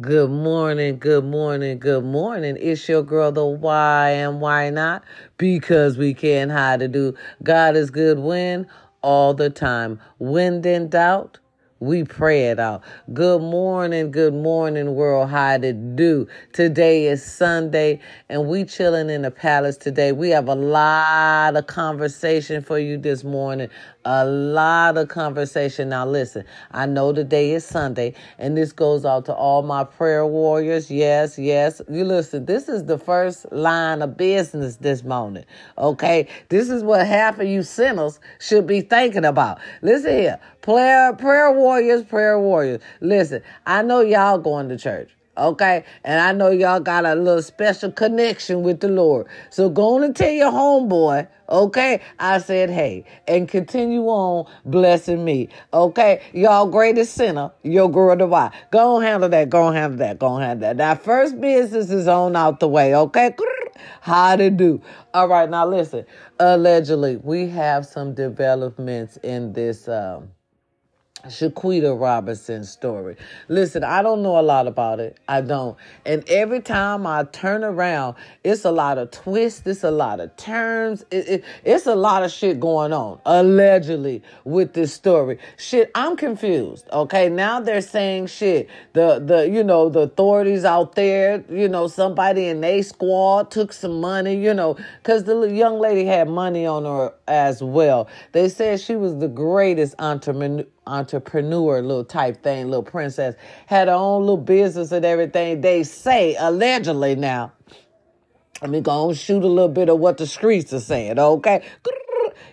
Good morning, good morning, good morning. It's your girl, the why and why not? Because we can't hide to do. God is good when? All the time. When in doubt? We pray it out. Good morning, good morning, world. How to do? Today is Sunday, and we chilling in the palace today. We have a lot of conversation for you this morning. A lot of conversation. Now, listen. I know today is Sunday, and this goes out to all my prayer warriors. Yes, yes. You listen. This is the first line of business this morning. Okay, this is what half of you sinners should be thinking about. Listen here, prayer, prayer warriors, prayer warriors. Listen, I know y'all going to church. Okay, and I know y'all got a little special connection with the Lord. So go on and tell your homeboy, okay? I said, hey, and continue on blessing me. Okay, y'all greatest sinner, your girl the why. Go on handle that, go on handle that, go on handle that. Now, first business is on out the way, okay? How to do. All right, now listen. Allegedly, we have some developments in this um Shaquita Robinson story. Listen, I don't know a lot about it. I don't. And every time I turn around, it's a lot of twists, it's a lot of turns, it, it, it's a lot of shit going on, allegedly, with this story. Shit, I'm confused. Okay, now they're saying shit. The the you know, the authorities out there, you know, somebody in a squad took some money, you know, because the young lady had money on her as well. They said she was the greatest entrepreneur little type thing, little princess, had her own little business and everything. They say, allegedly now. Let me go and shoot a little bit of what the streets are saying, okay?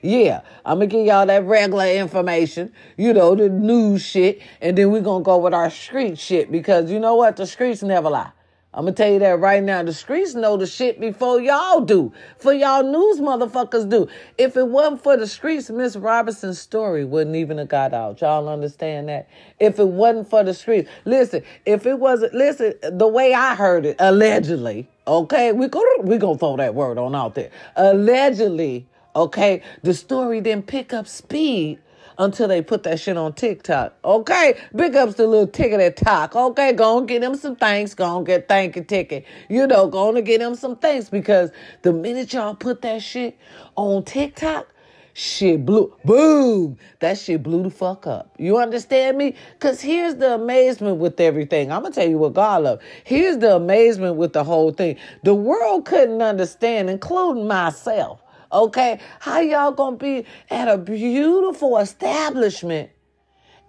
Yeah, I'm gonna give y'all that regular information, you know, the news shit, and then we're gonna go with our street shit because you know what? The streets never lie. I'm gonna tell you that right now. The streets know the shit before y'all do. For y'all news motherfuckers do. If it wasn't for the streets, Miss Robinson's story wouldn't even have got out. Y'all understand that? If it wasn't for the streets. Listen, if it wasn't, listen, the way I heard it, allegedly, okay, we go, we gonna throw that word on out there. Allegedly, okay, the story didn't pick up speed until they put that shit on TikTok. Okay? Big ups to little ticket at talk. Okay, go and get them some thanks. Go and get thank you ticket. You know, go and get them some thanks because the minute y'all put that shit on TikTok, shit blew boom that shit blew the fuck up you understand me because here's the amazement with everything i'm gonna tell you what god love here's the amazement with the whole thing the world couldn't understand including myself Okay? How y'all gonna be at a beautiful establishment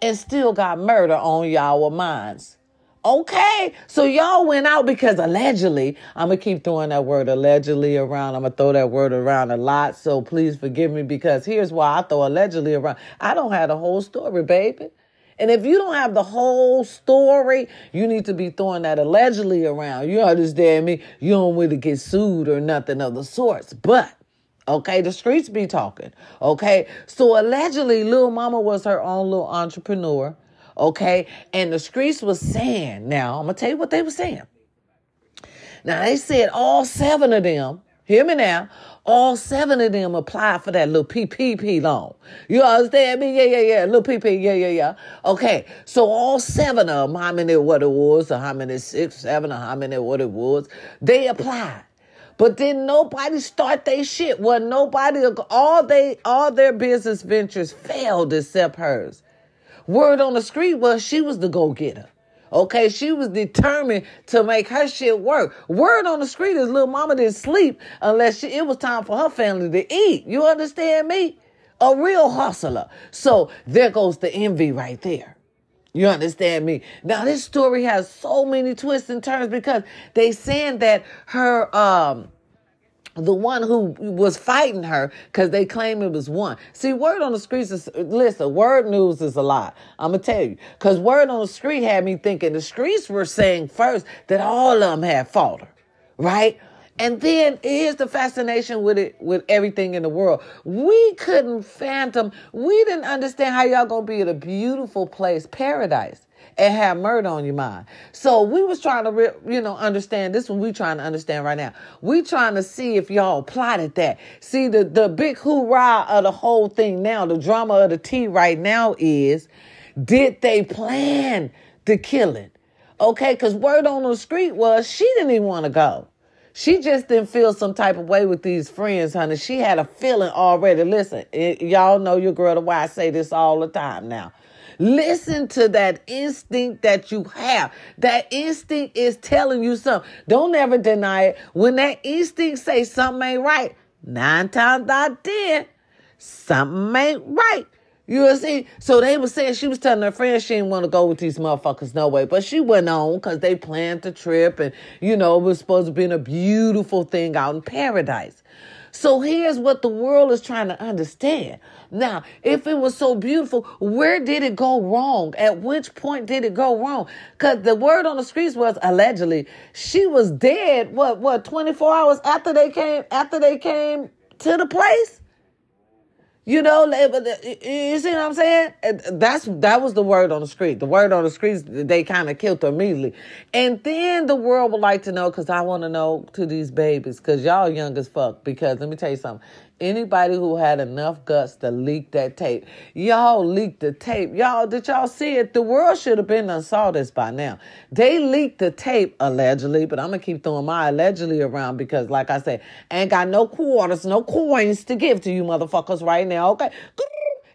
and still got murder on y'all minds? Okay, so y'all went out because allegedly, I'm gonna keep throwing that word allegedly around. I'm gonna throw that word around a lot. So please forgive me because here's why I throw allegedly around. I don't have the whole story, baby. And if you don't have the whole story, you need to be throwing that allegedly around. You understand me? You don't to get sued or nothing of the sorts. But Okay, the streets be talking. Okay, so allegedly, Lil Mama was her own little entrepreneur. Okay, and the streets was saying, now I'm gonna tell you what they were saying. Now they said all seven of them, hear me now, all seven of them applied for that little PPP loan. You understand me? Yeah, yeah, yeah. Little PP, yeah, yeah, yeah. Okay, so all seven of them, how many what it was, or how many six, seven, or how many what it was, they applied. But then nobody start their shit. Well, nobody, all they, all their business ventures failed except hers. Word on the street was she was the go getter. Okay, she was determined to make her shit work. Word on the street is little mama didn't sleep unless she, it was time for her family to eat. You understand me? A real hustler. So there goes the envy right there. You understand me? Now this story has so many twists and turns because they saying that her um the one who was fighting her because they claim it was one. See, word on the streets is listen, word news is a lot. I'm gonna tell you. Cause word on the street had me thinking the streets were saying first that all of them had fought her. Right? And then here's the fascination with it, with everything in the world. We couldn't fathom, we didn't understand how y'all gonna be at a beautiful place, paradise, and have murder on your mind. So we was trying to, you know, understand this. One we trying to understand right now. We trying to see if y'all plotted that. See the the big hoorah of the whole thing now. The drama of the tea right now is, did they plan the killing? Okay, because word on the street was she didn't even want to go. She just didn't feel some type of way with these friends, honey. She had a feeling already. Listen, it, y'all know your girl the why I say this all the time now. Listen to that instinct that you have. That instinct is telling you something. Don't ever deny it. When that instinct say something ain't right, nine times out of ten, something ain't right. You know see? So they were saying she was telling her friends she didn't want to go with these motherfuckers no way. But she went on because they planned the trip and, you know, it was supposed to be a beautiful thing out in paradise. So here's what the world is trying to understand. Now, if it was so beautiful, where did it go wrong? At which point did it go wrong? Because the word on the streets was allegedly she was dead. What? What? 24 hours after they came after they came to the place. You know, you see what I'm saying? That's that was the word on the street. The word on the streets, they kind of killed her immediately. And then the world would like to know, because I want to know to these babies, because y'all young as fuck. Because let me tell you something anybody who had enough guts to leak that tape. Y'all leaked the tape. Y'all, did y'all see it? The world should have been done saw this by now. They leaked the tape allegedly, but I'm gonna keep throwing my allegedly around because, like I said, ain't got no quarters, no coins to give to you motherfuckers right now. Okay,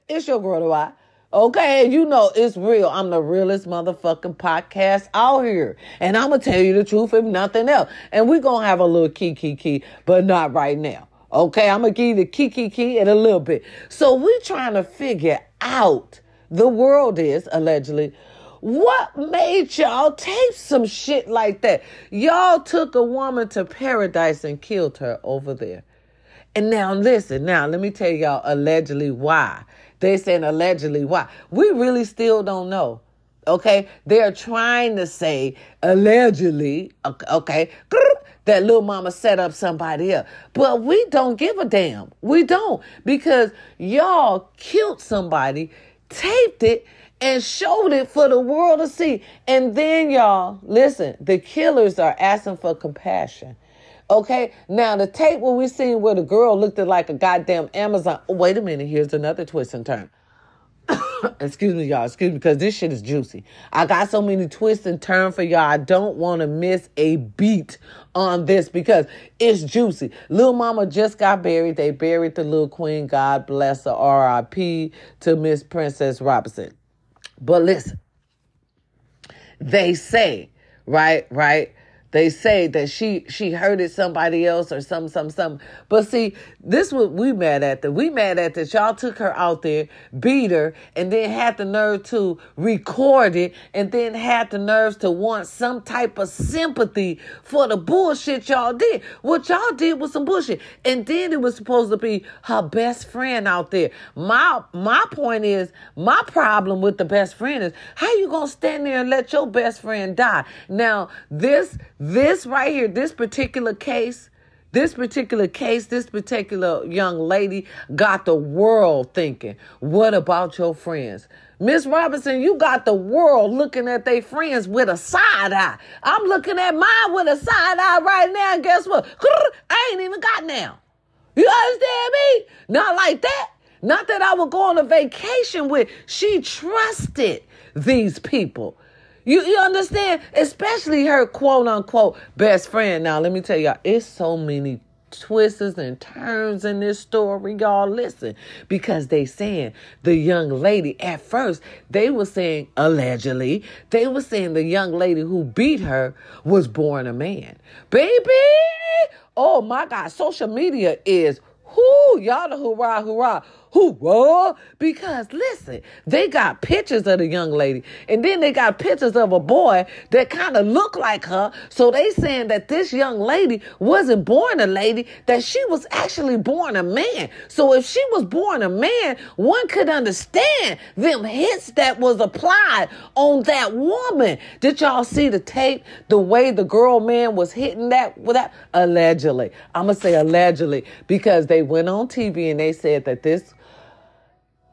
it's your girl, do I? Okay, you know it's real. I'm the realest motherfucking podcast out here. And I'm gonna tell you the truth if nothing else. And we're gonna have a little key key key, but not right now. Okay, I'm gonna give you the key, key, key in a little bit. So we're trying to figure out the world is allegedly. What made y'all tape some shit like that? Y'all took a woman to paradise and killed her over there. And now listen, now let me tell y'all allegedly why. They saying allegedly why. We really still don't know. Okay? They're trying to say allegedly, okay, that little mama set up somebody else. But we don't give a damn. We don't because y'all killed somebody, taped it, and showed it for the world to see. And then y'all, listen, the killers are asking for compassion. Okay, now the tape where we seen where the girl looked like a goddamn Amazon. Oh, wait a minute, here's another twist and turn. excuse me, y'all. Excuse me, because this shit is juicy. I got so many twists and turns for y'all. I don't want to miss a beat on this because it's juicy. Little Mama just got buried. They buried the little queen. God bless her. R.I.P. to Miss Princess Robinson. But listen, they say, right, right, they say that she she hurted somebody else or some some some. But see, this what we mad at. That we mad at that y'all took her out there, beat her, and then had the nerve to record it, and then had the nerves to want some type of sympathy for the bullshit y'all did. What y'all did was some bullshit, and then it was supposed to be her best friend out there. My my point is, my problem with the best friend is how you gonna stand there and let your best friend die? Now this this right here, this particular case, this particular case, this particular young lady got the world thinking, what about your friends? Miss Robinson, you got the world looking at their friends with a side eye. I'm looking at mine with a side eye right now, and guess what? I ain't even got now. You understand me? Not like that. Not that I would go on a vacation with. She trusted these people. You you understand? Especially her quote unquote best friend. Now let me tell y'all, it's so many twists and turns in this story, y'all. Listen, because they saying the young lady at first they were saying allegedly they were saying the young lady who beat her was born a man, baby. Oh my God, social media is who y'all the hoorah hoorah Hoorah! Because listen, they got pictures of the young lady, and then they got pictures of a boy that kind of look like her. So they saying that this young lady wasn't born a lady, that she was actually born a man. So if she was born a man, one could understand them hits that was applied on that woman. Did y'all see the tape? The way the girl man was hitting that with that allegedly. I'm gonna say allegedly because they went on TV and they said that this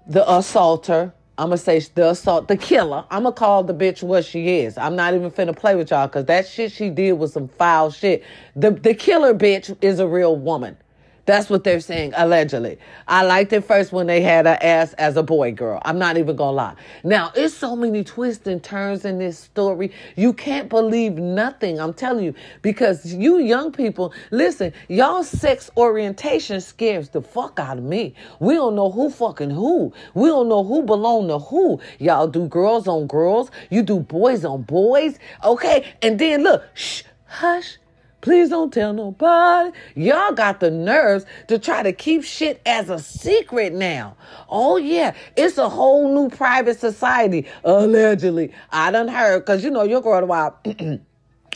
the assaulter. I'm gonna say the assault, the killer. I'm gonna call the bitch what she is. I'm not even finna play with y'all because that shit she did was some foul shit. The the killer bitch is a real woman. That's what they're saying, allegedly. I liked it first when they had her ass as a boy girl. I'm not even gonna lie. Now, it's so many twists and turns in this story. You can't believe nothing. I'm telling you. Because you young people, listen, y'all sex orientation scares the fuck out of me. We don't know who fucking who. We don't know who belong to who. Y'all do girls on girls. You do boys on boys. Okay? And then look, shh, hush Please don't tell nobody. Y'all got the nerves to try to keep shit as a secret now. Oh yeah, it's a whole new private society, allegedly. I done heard, cause you know your girl a while.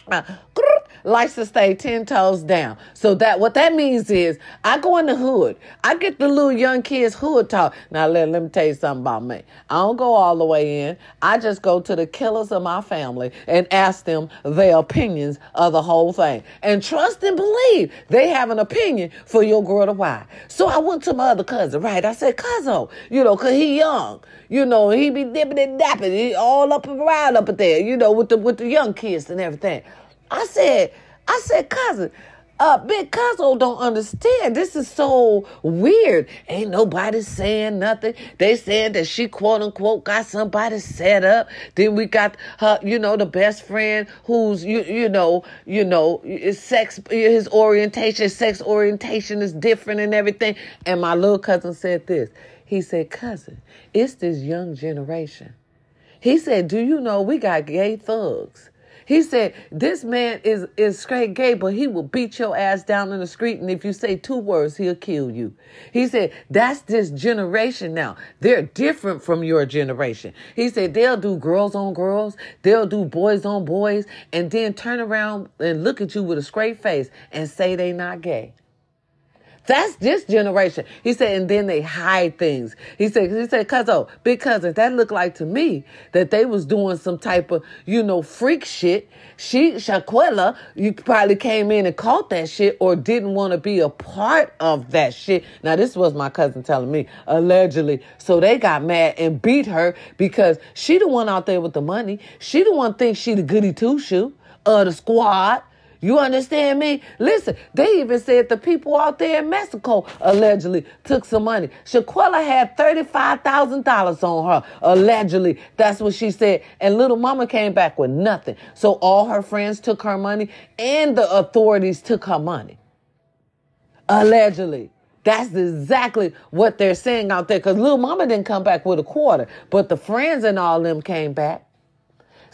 Uh, Likes to stay 10 toes down. So that what that means is I go in the hood. I get the little young kids hood talk. Now let, let me tell you something about me. I don't go all the way in. I just go to the killers of my family and ask them their opinions of the whole thing. And trust and believe they have an opinion for your girl to why. So I went to my other cousin, right? I said, cousin, you know, cause he young. You know, he be dipping and dapping. He all up and around up there, you know, with the with the young kids and everything. I said, I said, cousin, uh, Big Cuzzo don't understand. This is so weird. Ain't nobody saying nothing. They saying that she quote unquote got somebody set up. Then we got her, you know, the best friend who's you you know, you know, sex his orientation, sex orientation is different and everything. And my little cousin said this. He said, cousin, it's this young generation. He said, Do you know we got gay thugs? He said, This man is, is straight gay, but he will beat your ass down in the street. And if you say two words, he'll kill you. He said, That's this generation now. They're different from your generation. He said, They'll do girls on girls, they'll do boys on boys, and then turn around and look at you with a straight face and say they not gay. That's this generation. He said, and then they hide things. He said, he said, cuzzo, big cousin, that looked like to me that they was doing some type of, you know, freak shit. She, Shaquella, you probably came in and caught that shit or didn't want to be a part of that shit. Now, this was my cousin telling me, allegedly. So they got mad and beat her because she the one out there with the money. She the one thinks she the goody two shoe of the squad. You understand me? Listen, they even said the people out there in Mexico allegedly took some money. Shaquella had $35,000 on her, allegedly. That's what she said. And little mama came back with nothing. So all her friends took her money and the authorities took her money. Allegedly. That's exactly what they're saying out there. Because little mama didn't come back with a quarter, but the friends and all them came back.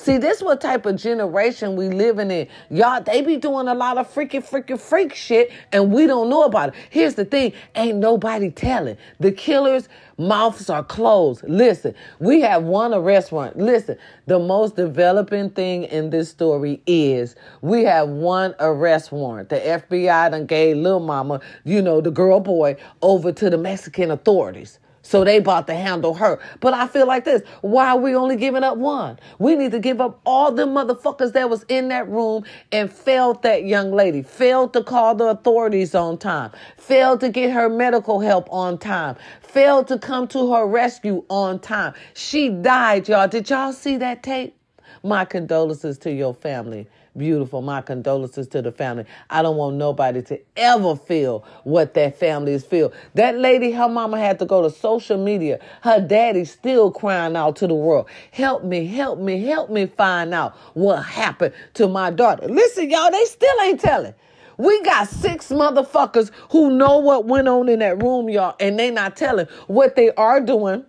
See, this what type of generation we living in. Y'all, they be doing a lot of freaking, freaking freak shit, and we don't know about it. Here's the thing: ain't nobody telling. The killers' mouths are closed. Listen, we have one arrest warrant. Listen, the most developing thing in this story is we have one arrest warrant. The FBI done gave Lil Mama, you know, the girl boy, over to the Mexican authorities. So they bought to handle her. But I feel like this. Why are we only giving up one? We need to give up all the motherfuckers that was in that room and failed that young lady, failed to call the authorities on time, failed to get her medical help on time, failed to come to her rescue on time. She died, y'all. Did y'all see that tape? My condolences to your family beautiful. My condolences to the family. I don't want nobody to ever feel what that family is feel. That lady, her mama had to go to social media. Her daddy still crying out to the world. Help me, help me, help me find out what happened to my daughter. Listen, y'all, they still ain't telling. We got six motherfuckers who know what went on in that room, y'all, and they not telling what they are doing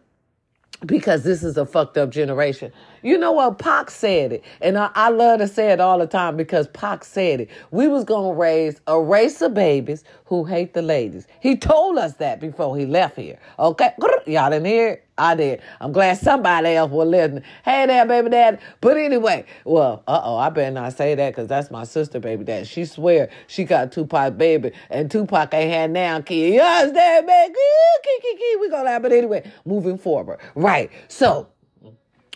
because this is a fucked up generation. You know what? Pac said it. And I, I, love to say it all the time because Pac said it. We was going to raise a race of babies who hate the ladies. He told us that before he left here. Okay? Y'all didn't hear it? I did. I'm glad somebody else was listening. Hey there, baby dad. But anyway, well, uh-oh, I better not say that because that's my sister, baby dad. She swear she got Tupac baby and Tupac ain't had now kid. You understand, baby? We gonna laugh. But anyway, moving forward. Right. So,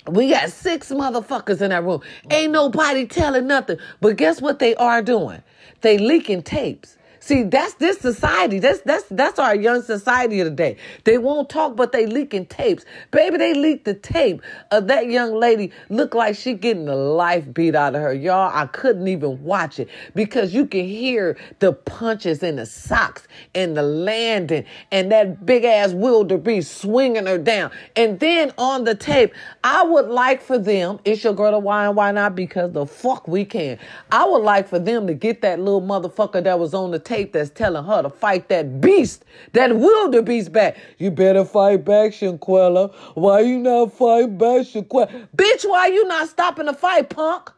we got six motherfuckers in that room. Ain't nobody telling nothing. But guess what they are doing? They leaking tapes. See, that's this society. That's that's that's our young society of today. They won't talk, but they leaking tapes. Baby, they leaked the tape of that young lady. Look like she getting the life beat out of her. Y'all, I couldn't even watch it because you can hear the punches in the socks and the landing and that big ass wildebeest swinging her down. And then on the tape, I would like for them, it's your girl to why and why not? Because the fuck we can. I would like for them to get that little motherfucker that was on the tape that's telling her to fight that beast, that wildebeest back. You better fight back, Shanquella. Why you not fight back, Shanquella? Bitch, why you not stopping the fight, punk?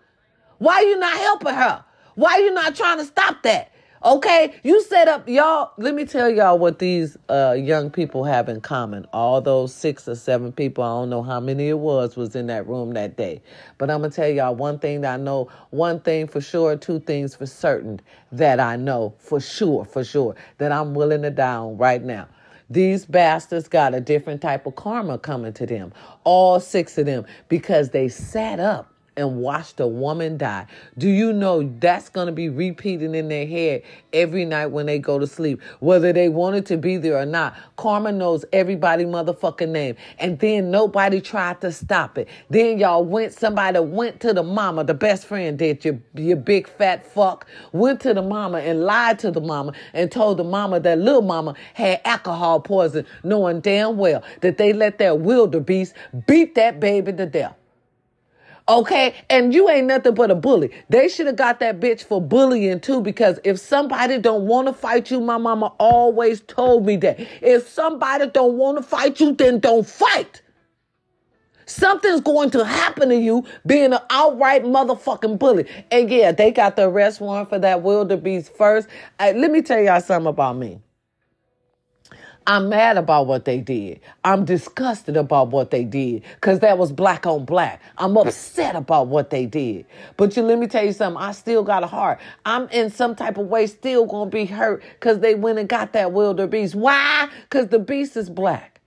Why you not helping her? Why you not trying to stop that? Okay, you set up y'all. Let me tell y'all what these uh, young people have in common. All those six or seven people, I don't know how many it was, was in that room that day. But I'm gonna tell y'all one thing that I know, one thing for sure, two things for certain that I know for sure, for sure, that I'm willing to die on right now. These bastards got a different type of karma coming to them, all six of them, because they sat up and watched a woman die. Do you know that's going to be repeating in their head every night when they go to sleep, whether they wanted to be there or not? Karma knows everybody motherfucking name. And then nobody tried to stop it. Then y'all went, somebody went to the mama, the best friend did, your, you big fat fuck, went to the mama and lied to the mama and told the mama that little mama had alcohol poison, knowing damn well that they let that wildebeest beat that baby to death. Okay, and you ain't nothing but a bully. They should have got that bitch for bullying too, because if somebody don't want to fight you, my mama always told me that. If somebody don't want to fight you, then don't fight. Something's going to happen to you being an outright motherfucking bully. And yeah, they got the arrest warrant for that wildebeest first. Let me tell y'all something about me. I'm mad about what they did. I'm disgusted about what they did because that was black on black. I'm hmm. upset about what they did. But you let me tell you something. I still got a heart. I'm in some type of way still gonna be hurt because they went and got that wildebeest. Why? Because the beast is black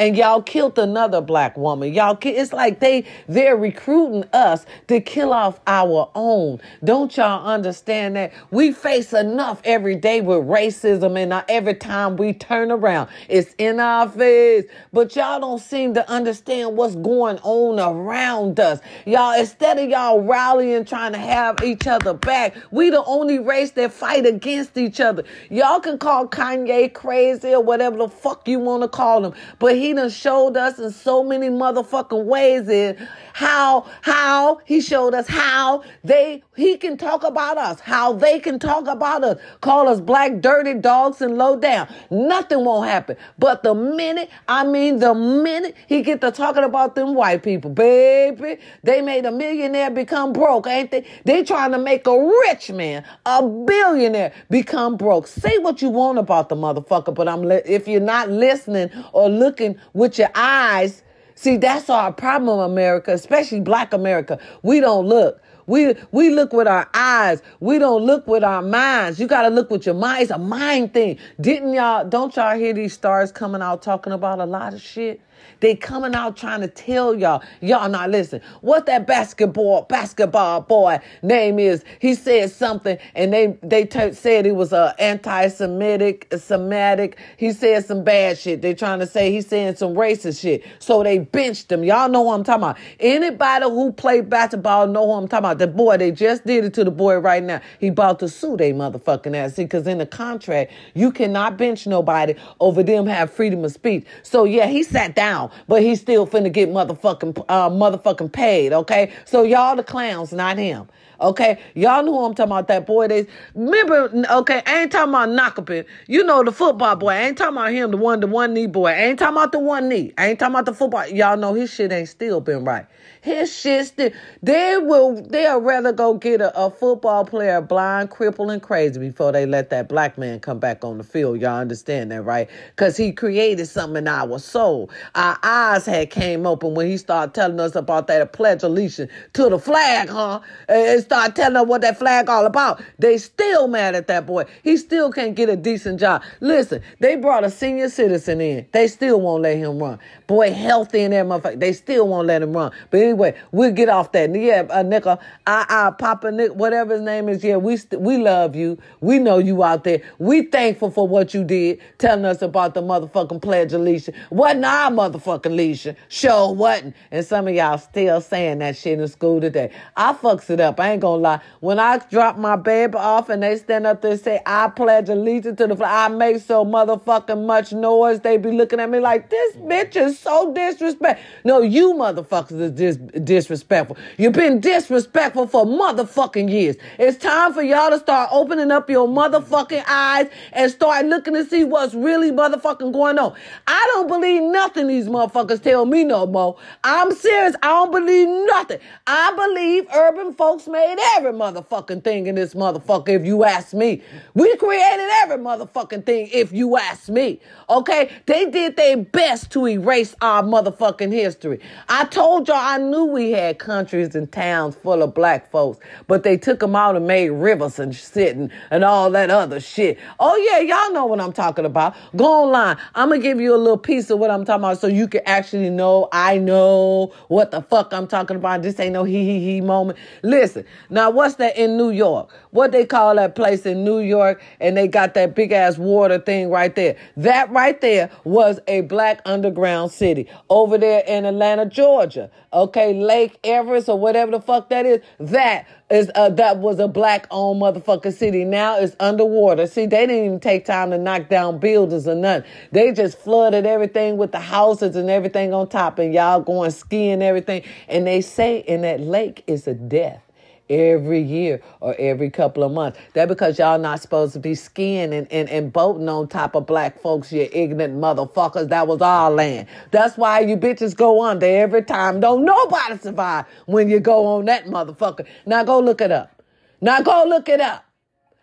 and y'all killed another black woman. Y'all, it's like they they're recruiting us to kill off our own. Don't y'all understand that we face enough every day with racism, and uh, every time we turn around, it's in our face. But y'all don't seem to understand what's going on around us. Y'all, instead of y'all rallying, trying to have each other back, we the only race that fight against each other. Y'all can call Kanye crazy or whatever the fuck you want to call him, but he he done showed us in so many motherfucking ways in how, how he showed us how they, he can talk about us, how they can talk about us, call us black, dirty dogs and low down. Nothing won't happen. But the minute, I mean, the minute he get to talking about them white people, baby, they made a millionaire become broke, ain't they? They trying to make a rich man, a billionaire become broke. Say what you want about the motherfucker, but I'm, li- if you're not listening or looking with your eyes. See, that's our problem, America, especially black America. We don't look. We we look with our eyes. We don't look with our minds. You got to look with your mind. It's a mind thing. Didn't y'all? Don't y'all hear these stars coming out talking about a lot of shit? They coming out trying to tell y'all, y'all not listen. What that basketball basketball boy name is? He said something, and they they t- said he was a anti-Semitic, Semitic. He said some bad shit. They trying to say he's saying some racist shit. So they benched him. Y'all know what I'm talking about. Anybody who played basketball know what I'm talking about. The boy they just did it to the boy right now. He about to sue they motherfucking ass. See, because in the contract you cannot bench nobody over them have freedom of speech. So yeah, he sat down but he's still finna get motherfucking uh, motherfucking paid. Okay, so y'all the clowns, not him. Okay, y'all know who I'm talking about. That boy. They remember. Okay, I ain't talking about Knockapin. You know the football boy. I ain't talking about him. The one, the one knee boy. I ain't talking about the one knee. I ain't talking about the football. Y'all know his shit ain't still been right. His shit still. They will. They'll rather go get a, a football player blind, crippled, and crazy before they let that black man come back on the field. Y'all understand that, right? Because he created something in our soul. Our eyes had came open when he started telling us about that pledge allegiance to the flag, huh? It's start telling her what that flag all about. They still mad at that boy. He still can't get a decent job. Listen, they brought a senior citizen in. They still won't let him run. Boy, healthy in that motherfucker. They still won't let him run. But anyway, we'll get off that. Yeah, uh, nickel, I, I, Papa Nick, whatever his name is. Yeah, we st- we love you. We know you out there. We thankful for what you did, telling us about the motherfucking pledge Alicia. Wasn't our motherfucking Alicia. Sure wasn't. And some of y'all still saying that shit in school today. I fucks it up. I ain't gonna lie. When I drop my baby off and they stand up there and say, I pledge allegiance to the flag, I make so motherfucking much noise. They be looking at me like, this bitch is so disrespectful. No, you motherfuckers is dis- disrespectful. You've been disrespectful for motherfucking years. It's time for y'all to start opening up your motherfucking eyes and start looking to see what's really motherfucking going on. I don't believe nothing these motherfuckers tell me no more. I'm serious. I don't believe nothing. I believe urban folks made every motherfucking thing in this motherfucker, if you ask me. We created every motherfucking thing, if you ask me. Okay? They did their best to erase our motherfucking history. I told y'all I knew we had countries and towns full of black folks, but they took them out and made rivers and shit and, and all that other shit. Oh yeah, y'all know what I'm talking about. Go online. I'm gonna give you a little piece of what I'm talking about so you can actually know I know what the fuck I'm talking about. This ain't no hee hee hee moment. Listen, now what's that in New York? What they call that place in New York and they got that big ass water thing right there. That right there was a black underground city over there in Atlanta, Georgia. Okay, Lake Everest or whatever the fuck that is. That is uh, that was a black owned motherfucking city. Now it's underwater. See, they didn't even take time to knock down buildings or nothing. They just flooded everything with the houses and everything on top, and y'all going skiing everything. And they say in that lake is a death every year or every couple of months. That because y'all not supposed to be skiing and, and, and boating on top of black folks, you ignorant motherfuckers. That was our land. That's why you bitches go under every time. Don't nobody survive when you go on that motherfucker. Now go look it up. Now go look it up.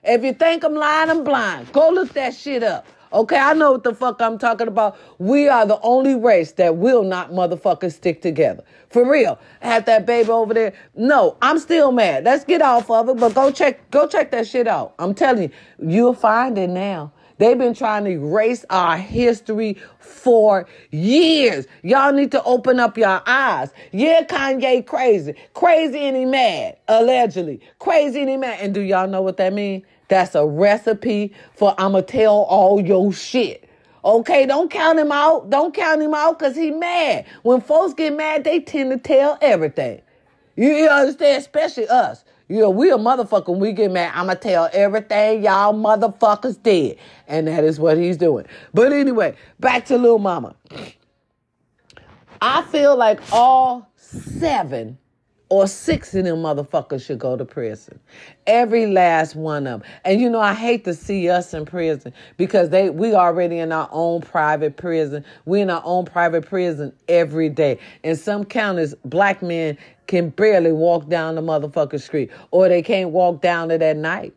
If you think I'm lying, I'm blind. Go look that shit up. Okay, I know what the fuck I'm talking about. We are the only race that will not motherfuckers stick together. For real. Have that baby over there. No, I'm still mad. Let's get off of it, but go check go check that shit out. I'm telling you, you'll find it now. They've been trying to erase our history for years. Y'all need to open up your eyes. Yeah, Kanye crazy. Crazy and he mad, allegedly. Crazy and he mad. And do y'all know what that means? That's a recipe for I'ma tell all your shit. Okay, don't count him out. Don't count him out because he mad. When folks get mad, they tend to tell everything. You, understand? Especially us. You know, we a motherfucker when we get mad. I'ma tell everything y'all motherfuckers did. And that is what he's doing. But anyway, back to Lil Mama. I feel like all seven or six of them motherfuckers should go to prison. Every last one of them. And you know, I hate to see us in prison because they we already in our own private prison. We in our own private prison every day. In some counties, black men can barely walk down the motherfucking street or they can't walk down it at night.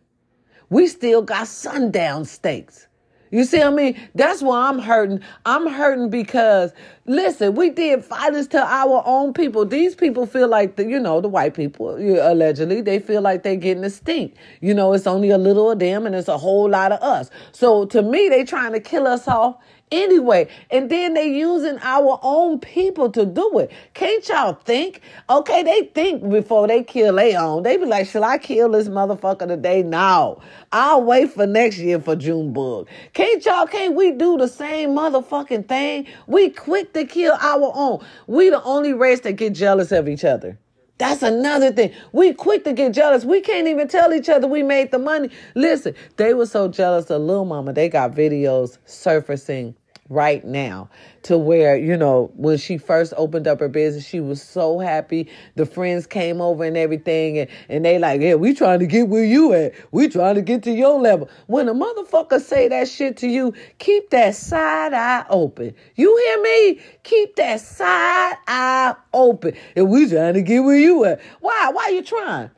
We still got sundown states. You see what I mean? That's why I'm hurting. I'm hurting because, listen, we did violence to our own people. These people feel like, the, you know, the white people, allegedly, they feel like they're getting a stink. You know, it's only a little of them and it's a whole lot of us. So to me, they trying to kill us off anyway. And then they using our own people to do it. Can't y'all think? Okay, they think before they kill their own. They be like, shall I kill this motherfucker today? No. I'll wait for next year for Junebug. Can't y'all, can't we do the same motherfucking thing? We quick to kill our own. We the only race that get jealous of each other. That's another thing. We quick to get jealous. We can't even tell each other we made the money. Listen, they were so jealous of Lil Mama. They got videos surfacing right now to where you know when she first opened up her business she was so happy. The friends came over and everything and, and they like yeah we trying to get where you at. We trying to get to your level. When a motherfucker say that shit to you keep that side eye open. You hear me? Keep that side eye open. And we trying to get where you at. Why? Why you trying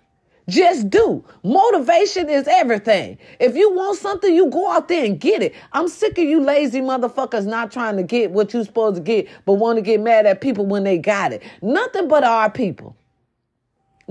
just do. Motivation is everything. If you want something, you go out there and get it. I'm sick of you lazy motherfuckers not trying to get what you're supposed to get, but want to get mad at people when they got it. Nothing but our people.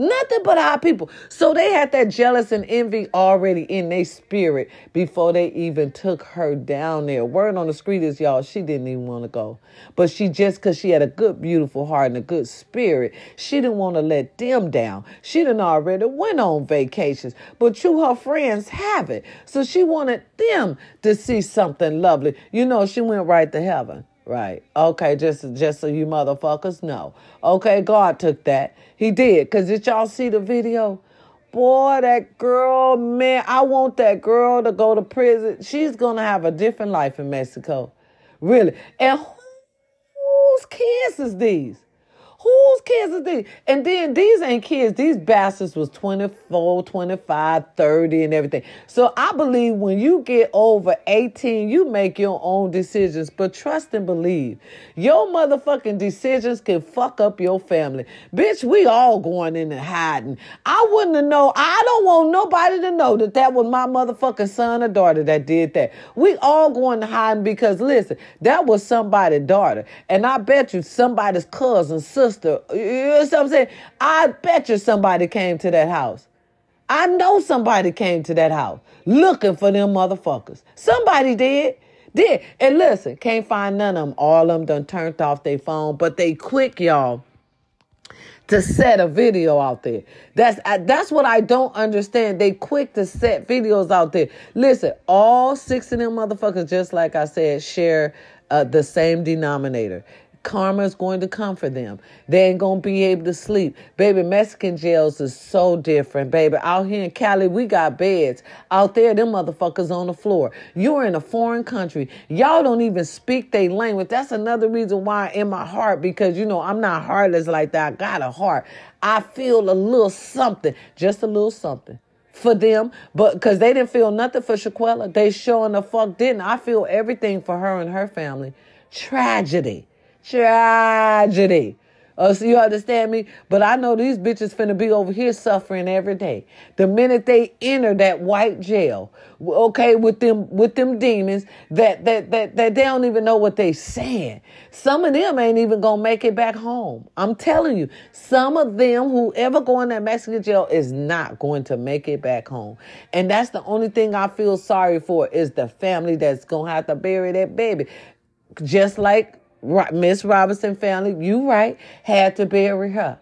Nothing but our people. So they had that jealous and envy already in their spirit before they even took her down there. Word on the street is, y'all, she didn't even want to go. But she just, because she had a good, beautiful heart and a good spirit, she didn't want to let them down. She didn't already went on vacations. But you, her friends, have it. So she wanted them to see something lovely. You know, she went right to heaven. Right. Okay, just just so you motherfuckers know. Okay, God took that. He did. Cause did y'all see the video? Boy, that girl, man, I want that girl to go to prison. She's gonna have a different life in Mexico. Really. And whose kids is these? Whose kids are these? And then these ain't kids. These bastards was 24, 25, 30 and everything. So I believe when you get over 18, you make your own decisions. But trust and believe. Your motherfucking decisions can fuck up your family. Bitch, we all going in and hiding. I wouldn't have known. I don't want nobody to know that that was my motherfucking son or daughter that did that. We all going to hiding because listen, that was somebody's daughter. And I bet you somebody's cousin, sister, sister. You know what I'm saying? I bet you somebody came to that house. I know somebody came to that house looking for them motherfuckers. Somebody did. Did. And listen, can't find none of them. All of them done turned off their phone, but they quick, y'all to set a video out there. That's that's what I don't understand. They quick to set videos out there. Listen, all six of them motherfuckers, just like I said, share uh, the same denominator. Karma is going to come for them. They ain't to be able to sleep. Baby, Mexican jails is so different, baby. Out here in Cali, we got beds. Out there, them motherfuckers on the floor. You're in a foreign country. Y'all don't even speak their language. That's another reason why in my heart, because, you know, I'm not heartless like that. I got a heart. I feel a little something, just a little something for them, but because they didn't feel nothing for Shaquella, they showing the fuck didn't. I feel everything for her and her family. Tragedy. Tragedy. Uh, so you understand me? But I know these bitches finna be over here suffering every day. The minute they enter that white jail, okay, with them with them demons that that that, that they don't even know what they saying. Some of them ain't even gonna make it back home. I'm telling you, some of them, whoever go in that Mexican jail, is not going to make it back home. And that's the only thing I feel sorry for is the family that's gonna have to bury that baby. Just like Miss Robinson family, you right, had to bury her.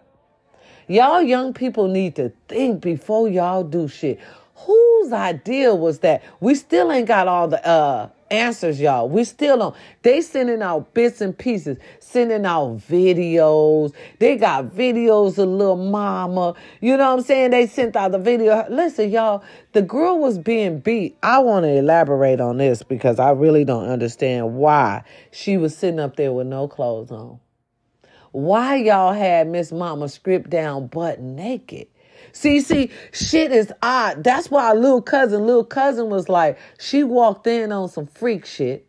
Y'all young people need to think before y'all do shit. Whose idea was that? We still ain't got all the uh answers, y'all. We still don't. They sending out bits and pieces, sending out videos. They got videos of little mama. You know what I'm saying? They sent out the video. Listen, y'all, the girl was being beat. I want to elaborate on this because I really don't understand why she was sitting up there with no clothes on. Why y'all had Miss Mama stripped down butt naked? See, see, shit is odd. That's why little cousin, little cousin was like, she walked in on some freak shit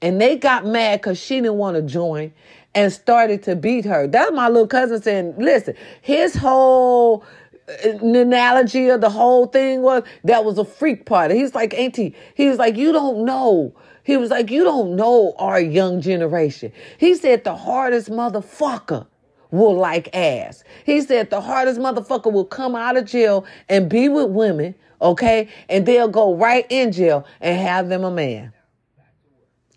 and they got mad because she didn't want to join and started to beat her. That's my little cousin saying, listen, his whole uh, analogy of the whole thing was that was a freak party. He's like, Auntie, he was like, you don't know. He was like, you don't know our young generation. He said the hardest motherfucker will like ass. He said the hardest motherfucker will come out of jail and be with women, okay? And they'll go right in jail and have them a man.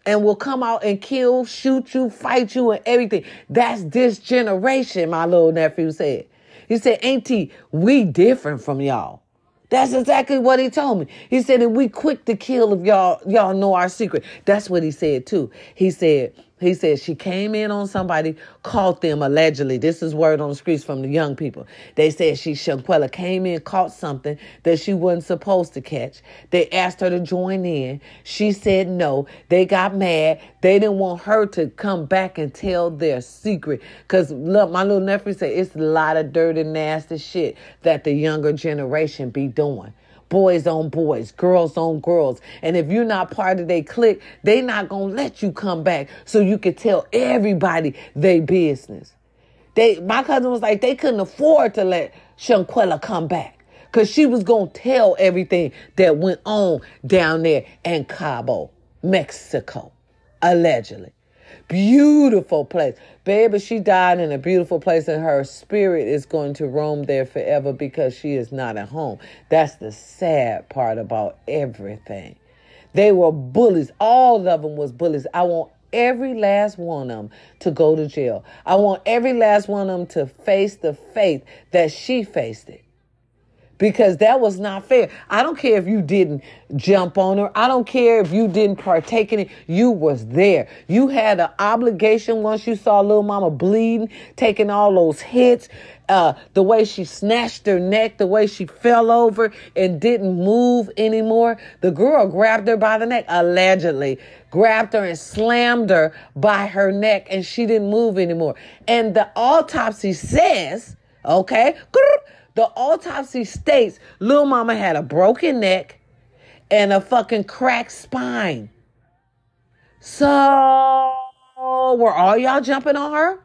And will come out and kill, shoot you, fight you, and everything. That's this generation, my little nephew said. He said, Auntie, we different from y'all. That's exactly what he told me. He said, and we quick to kill if y'all y'all know our secret. That's what he said too. He said, he said she came in on somebody, caught them allegedly. This is word on the streets from the young people. They said she Shanquella came in, caught something that she wasn't supposed to catch. They asked her to join in. She said no. They got mad. They didn't want her to come back and tell their secret. Cause look, my little nephew said it's a lot of dirty, nasty shit that the younger generation be doing boys on boys, girls on girls. And if you're not part of their clique, they not gonna let you come back so you can tell everybody their business. They my cousin was like, they couldn't afford to let Shanquella come back. Cause she was gonna tell everything that went on down there in Cabo, Mexico, allegedly. Beautiful place. Baby, she died in a beautiful place, and her spirit is going to roam there forever because she is not at home. That's the sad part about everything. They were bullies. All of them was bullies. I want every last one of them to go to jail. I want every last one of them to face the faith that she faced it because that was not fair. I don't care if you didn't jump on her. I don't care if you didn't partake in it. You was there. You had an obligation once you saw little mama bleeding, taking all those hits, uh, the way she snatched her neck, the way she fell over and didn't move anymore. The girl grabbed her by the neck, allegedly grabbed her and slammed her by her neck and she didn't move anymore. And the autopsy says, okay, the autopsy states Lil Mama had a broken neck and a fucking cracked spine. So, were all y'all jumping on her?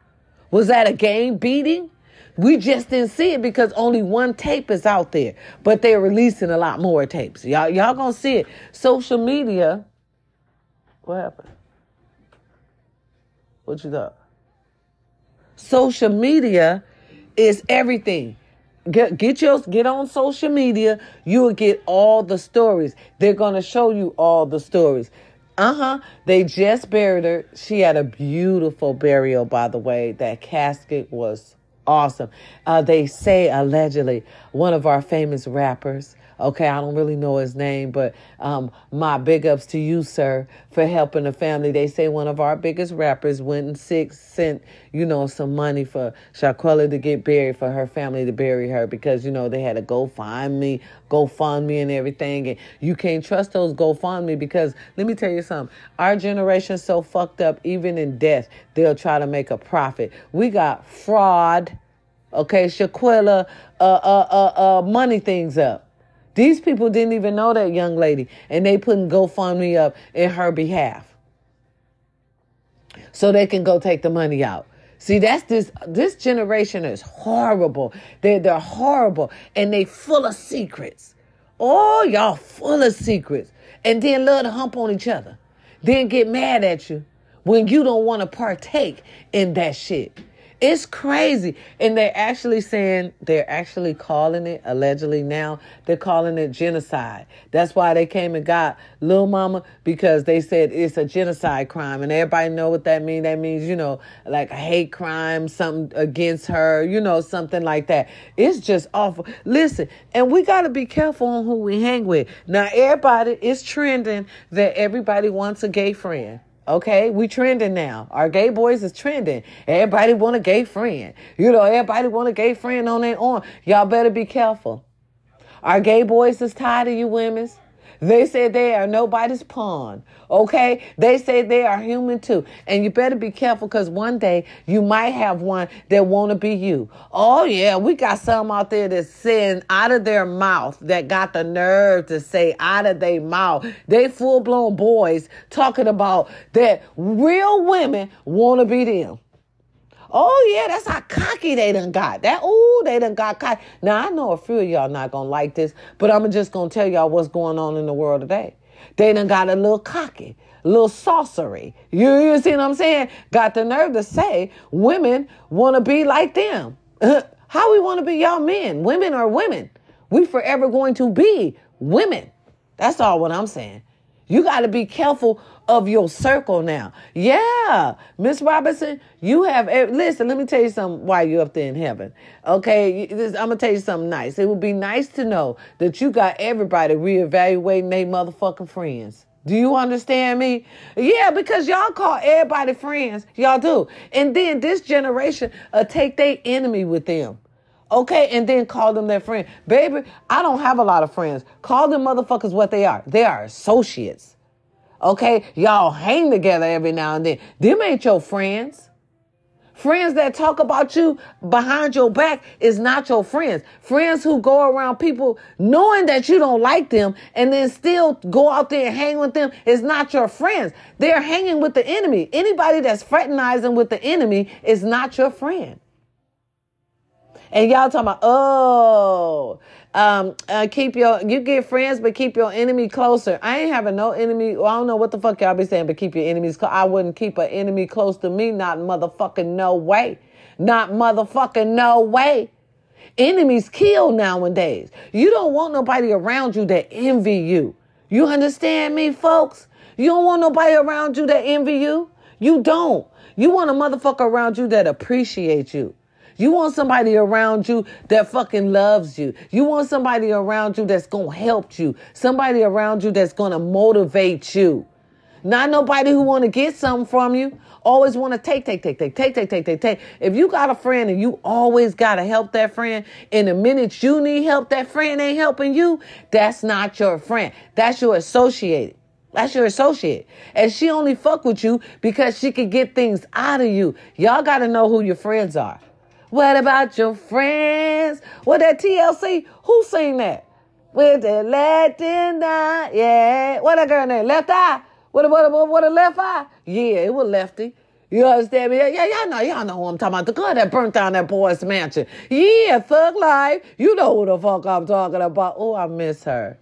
Was that a game beating? We just didn't see it because only one tape is out there, but they're releasing a lot more tapes. Y'all, y'all gonna see it. Social media. What happened? What you thought? Social media is everything. Get get your get on social media. You will get all the stories. They're gonna show you all the stories. Uh huh. They just buried her. She had a beautiful burial, by the way. That casket was awesome. Uh, they say allegedly one of our famous rappers Okay, I don't really know his name, but um, my big ups to you, sir, for helping the family. They say one of our biggest rappers went and six sent, you know, some money for Shanquella to get buried for her family to bury her because you know they had to go find me, go fund me, and everything. And you can't trust those GoFundMe because let me tell you something. Our generation's so fucked up. Even in death, they'll try to make a profit. We got fraud. Okay, Shanquella, uh, uh, uh, uh, money things up. These people didn't even know that young lady, and they putting GoFundMe up in her behalf, so they can go take the money out. See, that's this this generation is horrible. They're they're horrible, and they full of secrets. Oh, y'all full of secrets, and then love to hump on each other, then get mad at you when you don't want to partake in that shit. It's crazy. And they're actually saying, they're actually calling it, allegedly now, they're calling it genocide. That's why they came and got Lil Mama because they said it's a genocide crime. And everybody know what that means. That means, you know, like a hate crime, something against her, you know, something like that. It's just awful. Listen, and we got to be careful on who we hang with. Now, everybody is trending that everybody wants a gay friend. Okay, we trending now. Our gay boys is trending. Everybody want a gay friend. You know, everybody want a gay friend on their arm. Y'all better be careful. Our gay boys is tired of you women's. They say they are nobody's pawn. Okay? They say they are human too. And you better be careful because one day you might have one that want to be you. Oh, yeah, we got some out there that's saying out of their mouth that got the nerve to say out of their mouth. They full blown boys talking about that real women want to be them. Oh yeah, that's how cocky they done got. That ooh, they done got cocky. Now I know a few of y'all not gonna like this, but I'm just gonna tell y'all what's going on in the world today. They done got a little cocky, little saucery. You, you see what I'm saying? Got the nerve to say women want to be like them. how we want to be y'all men? Women are women. We forever going to be women. That's all what I'm saying. You got to be careful of your circle now. Yeah, Miss Robinson, you have. Listen, let me tell you something. Why you up there in heaven? Okay, I'm gonna tell you something nice. It would be nice to know that you got everybody reevaluating their motherfucking friends. Do you understand me? Yeah, because y'all call everybody friends. Y'all do. And then this generation uh, take their enemy with them. Okay, and then call them their friend. Baby, I don't have a lot of friends. Call them motherfuckers what they are. They are associates. Okay, y'all hang together every now and then. Them ain't your friends. Friends that talk about you behind your back is not your friends. Friends who go around people knowing that you don't like them and then still go out there and hang with them is not your friends. They're hanging with the enemy. Anybody that's fraternizing with the enemy is not your friend. And y'all talking about, oh, Um, uh, keep your you get friends, but keep your enemy closer. I ain't having no enemy. Well, I don't know what the fuck y'all be saying, but keep your enemies. I wouldn't keep an enemy close to me. Not motherfucking no way. Not motherfucking no way. Enemies kill nowadays. You don't want nobody around you that envy you. You understand me, folks? You don't want nobody around you that envy you. You don't. You want a motherfucker around you that appreciates you. You want somebody around you that fucking loves you. You want somebody around you that's going to help you. Somebody around you that's going to motivate you. Not nobody who want to get something from you. Always want to take, take, take, take, take, take, take, take, take. If you got a friend and you always got to help that friend, in the minute you need help, that friend ain't helping you, that's not your friend. That's your associate. That's your associate. And she only fuck with you because she could get things out of you. Y'all got to know who your friends are. What about your friends? What that TLC? Who sing that? With the Latin eye. Yeah. What that girl name? Left Eye? What, what, what, what a left eye? Yeah, it was Lefty. You understand me? Yeah, y'all know, y'all know who I'm talking about. The girl that burnt down that boy's mansion. Yeah, Thug Life. You know who the fuck I'm talking about. Oh, I miss her.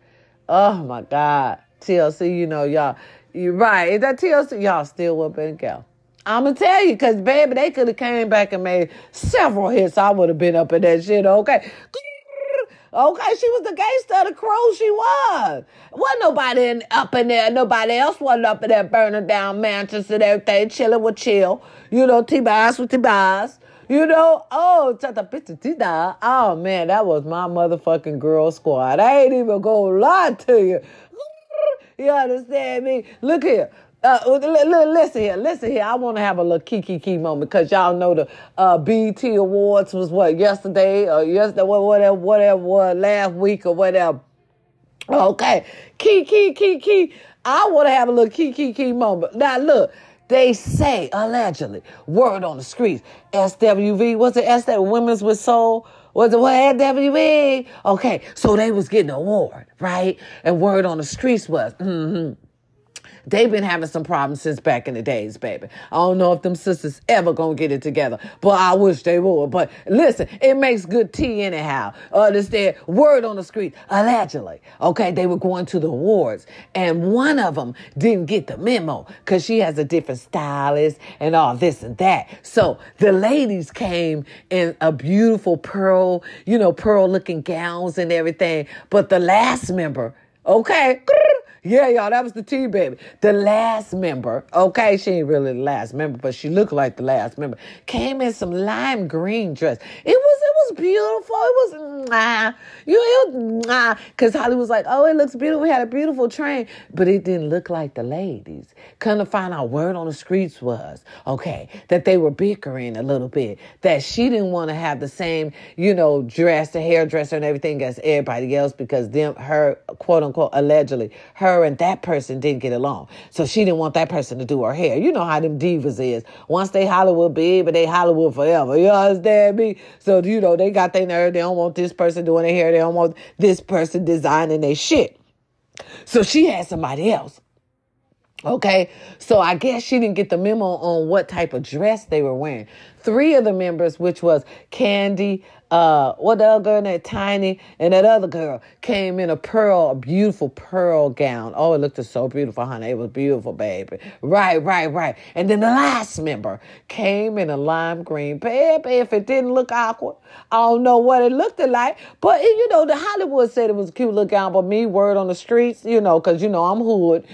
Oh my God. TLC, you know, y'all. You right. Is that TLC? Y'all still whooping Gal. I'm gonna tell you, cause baby, they could have came back and made several hits. I would have been up in that shit. Okay. Okay, she was the gangster of the crow. She was. Wasn't nobody in, up in there. Nobody else wasn't up in there burning down mansions and everything, chilling with chill. You know, T-Boz with T-Boz. You know, oh, oh man, that was my motherfucking girl squad. I ain't even gonna lie to you. You understand me? Look here. Uh, listen here, listen here. I want to have a little kiki key moment because y'all know the uh, BET Awards was what yesterday or yesterday, whatever, whatever was last week or whatever. Okay, key, key, key, key. I want to have a little key, key, key moment. Now look, they say allegedly, word on the streets, SWV, what's it? SW Women's with Soul. Was it what SWV? Okay, so they was getting an award, right? And word on the streets was, mm-hmm. They've been having some problems since back in the days, baby. I don't know if them sisters ever gonna get it together, but I wish they would. But listen, it makes good tea anyhow. Understand? Word on the street, allegedly. Okay, they were going to the awards, and one of them didn't get the memo because she has a different stylist and all this and that. So the ladies came in a beautiful pearl, you know, pearl looking gowns and everything. But the last member, okay, yeah, y'all, that was the T baby. The last member, okay, she ain't really the last member, but she looked like the last member. Came in some lime green dress. It was beautiful. It was nah. You it nah. Cause Holly was like, oh, it looks beautiful. We had a beautiful train. But it didn't look like the ladies. Come to find out word on the streets was, okay, that they were bickering a little bit. That she didn't want to have the same, you know, dress, the hairdresser and everything as everybody else because them her quote unquote allegedly her and that person didn't get along. So she didn't want that person to do her hair. You know how them divas is. Once they Hollywood but they Hollywood forever. You understand me? So, you know, they got their nerve. They don't want this person doing their hair. They don't want this person designing their shit. So she had somebody else. Okay, so I guess she didn't get the memo on what type of dress they were wearing. Three of the members, which was Kandi, uh, what the other girl that Tiny and that other girl came in a pearl, a beautiful pearl gown. Oh, it looked so beautiful, honey. It was beautiful, baby. Right, right, right. And then the last member came in a lime green. Baby, if it didn't look awkward, I don't know what it looked like. But, you know, the Hollywood said it was a cute little gown, but me, word on the streets, you know, because, you know, I'm hood.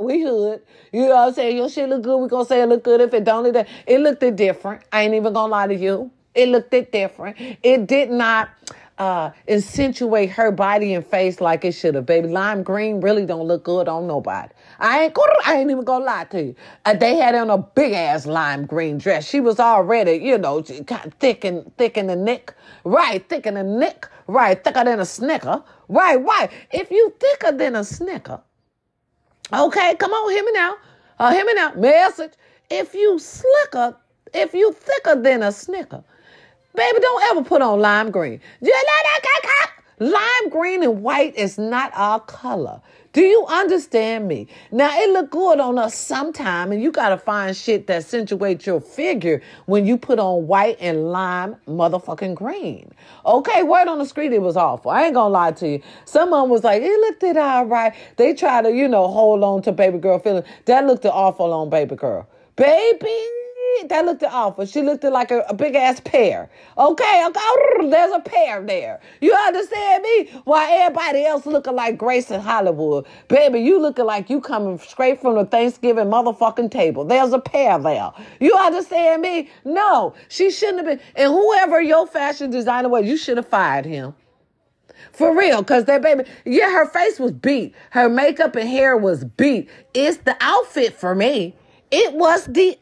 We hood. You know what I'm saying? Your shit look good. We gonna say it look good. If it don't, it, it looked different. I ain't even gonna lie to you. It looked it different. It did not uh, accentuate her body and face like it should have. Baby, lime green really don't look good on nobody. I ain't I ain't even gonna lie to you. Uh, they had on a big ass lime green dress. She was already, you know, thick and thick in the neck. Right, thick in the neck. Right, thicker than a snicker. Right, right. If you thicker than a snicker, okay, come on, hear me now. Uh, hear me now. Message. If you slicker, if you thicker than a snicker, Baby, don't ever put on lime green. Lime green and white is not our color. Do you understand me? Now it look good on us sometime, and you gotta find shit that accentuates your figure when you put on white and lime motherfucking green. Okay, word on the street, it was awful. I ain't gonna lie to you. Someone was like, it looked it all right. They try to, you know, hold on to baby girl feeling. That looked awful on baby girl. Baby, that looked awful. She looked like a, a big ass pear. Okay, okay, there's a pear there. You understand me? Why everybody else looking like Grace in Hollywood. Baby, you looking like you coming straight from the Thanksgiving motherfucking table. There's a pear there. You understand me? No, she shouldn't have been. And whoever your fashion designer was, you should have fired him. For real, because that baby, yeah, her face was beat. Her makeup and hair was beat. It's the outfit for me. It was the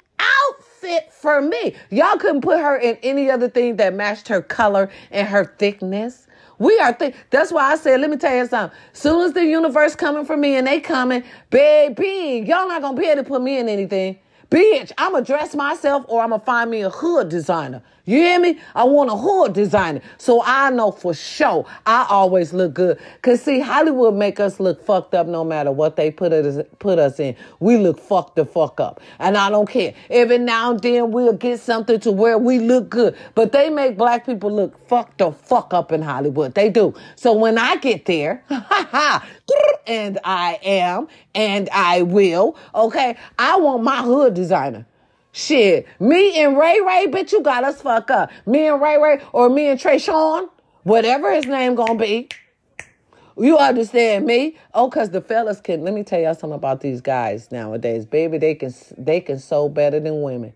outfit for me. Y'all couldn't put her in any other thing that matched her color and her thickness. We are thick. That's why I said, let me tell you something. Soon as the universe coming for me and they coming, baby, y'all not gonna be able to put me in anything. Bitch, I'ma dress myself or I'ma find me a hood designer. You hear me? I want a hood designer. So I know for sure I always look good. Cause see, Hollywood make us look fucked up no matter what they put us put us in. We look fucked the fuck up. And I don't care. Every now and then we'll get something to where we look good. But they make black people look fucked the fuck up in Hollywood. They do. So when I get there, and I am, and I will, okay, I want my hood designer. Shit, me and Ray Ray, bitch, you got us fuck up. Me and Ray Ray, or me and Trey Sean, whatever his name gonna be. You understand me? Oh, cause the fellas can. Let me tell y'all something about these guys nowadays, baby. They can they can sew better than women.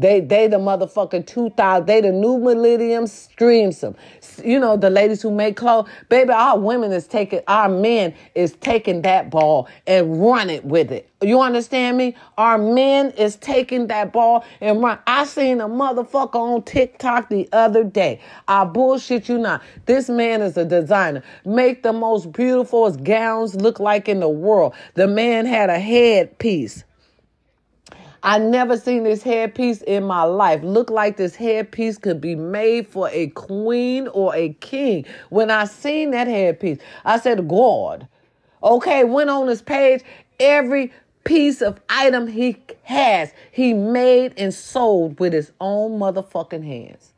They they the motherfucking 2000. They the new millennium stream some. You know, the ladies who make clothes. Baby, our women is taking, our men is taking that ball and run it with it. You understand me? Our men is taking that ball and run. I seen a motherfucker on TikTok the other day. I bullshit you not. This man is a designer. Make the most beautiful gowns look like in the world. The man had a headpiece I never seen this headpiece in my life. Look like this headpiece could be made for a queen or a king. When I seen that headpiece, I said, God. Okay, went on his page. Every piece of item he has, he made and sold with his own motherfucking hands.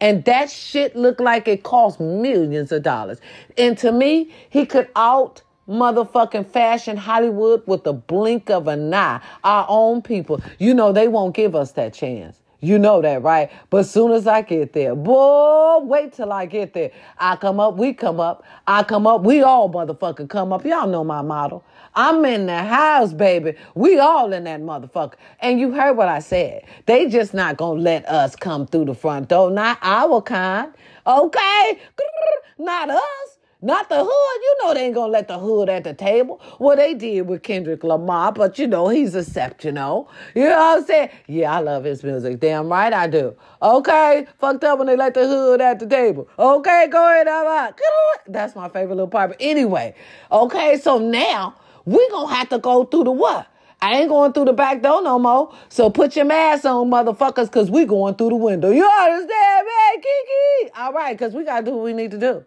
And that shit looked like it cost millions of dollars. And to me, he could out motherfucking fashion Hollywood with the blink of an eye. Our own people, you know, they won't give us that chance. You know that, right? But soon as I get there, boy, wait till I get there. I come up, we come up. I come up, we all motherfucker come up. Y'all know my model. I'm in the house, baby. We all in that motherfucker. And you heard what I said. They just not gonna let us come through the front door. Not our kind. Okay? Not us. Not the hood. You know they ain't gonna let the hood at the table. Well, they did with Kendrick Lamar, but you know, he's exceptional. You know what I'm saying? Yeah, I love his music. Damn right I do. Okay? Fucked up when they let the hood at the table. Okay, go ahead. I'm out. That's my favorite little part. But anyway, okay, so now we gonna have to go through the what? I ain't going through the back door no more. So put your mask on, motherfuckers, cause we going through the window. You understand, man? Kiki. All right, cause we gotta do what we need to do.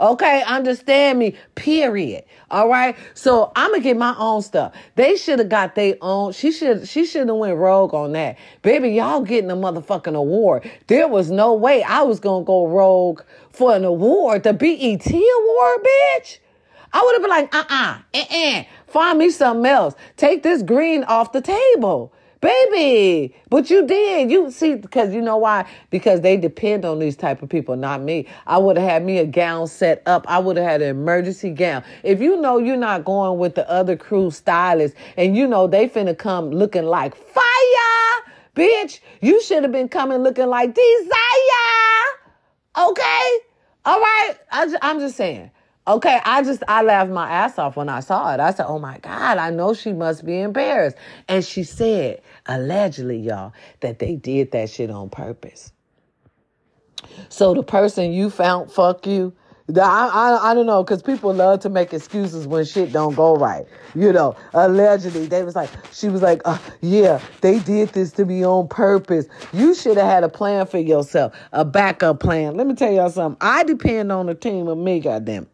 Okay, understand me, period. All right. So I'm gonna get my own stuff. They should have got their own. She should she should have went rogue on that. Baby, y'all getting a motherfucking award. There was no way I was gonna go rogue for an award, the BET award, bitch. I would have been like, uh-uh, uh-uh. Find me something else. Take this green off the table. Baby, but you did. You see, because you know why? Because they depend on these type of people, not me. I would have had me a gown set up. I would have had an emergency gown. If you know you're not going with the other crew stylists and you know they finna come looking like fire, bitch, you should have been coming looking like desire. Okay? All right? I, I'm just saying. Okay, I just I laughed my ass off when I saw it. I said, "Oh my God, I know she must be embarrassed." And she said, allegedly, y'all, that they did that shit on purpose. So the person you found, fuck you, I, I, I don't know, because people love to make excuses when shit don't go right. You know, allegedly, they was like, she was like, uh, yeah, they did this to me on purpose. You should have had a plan for yourself, a backup plan. Let me tell y'all something. I depend on a team of me, goddamn.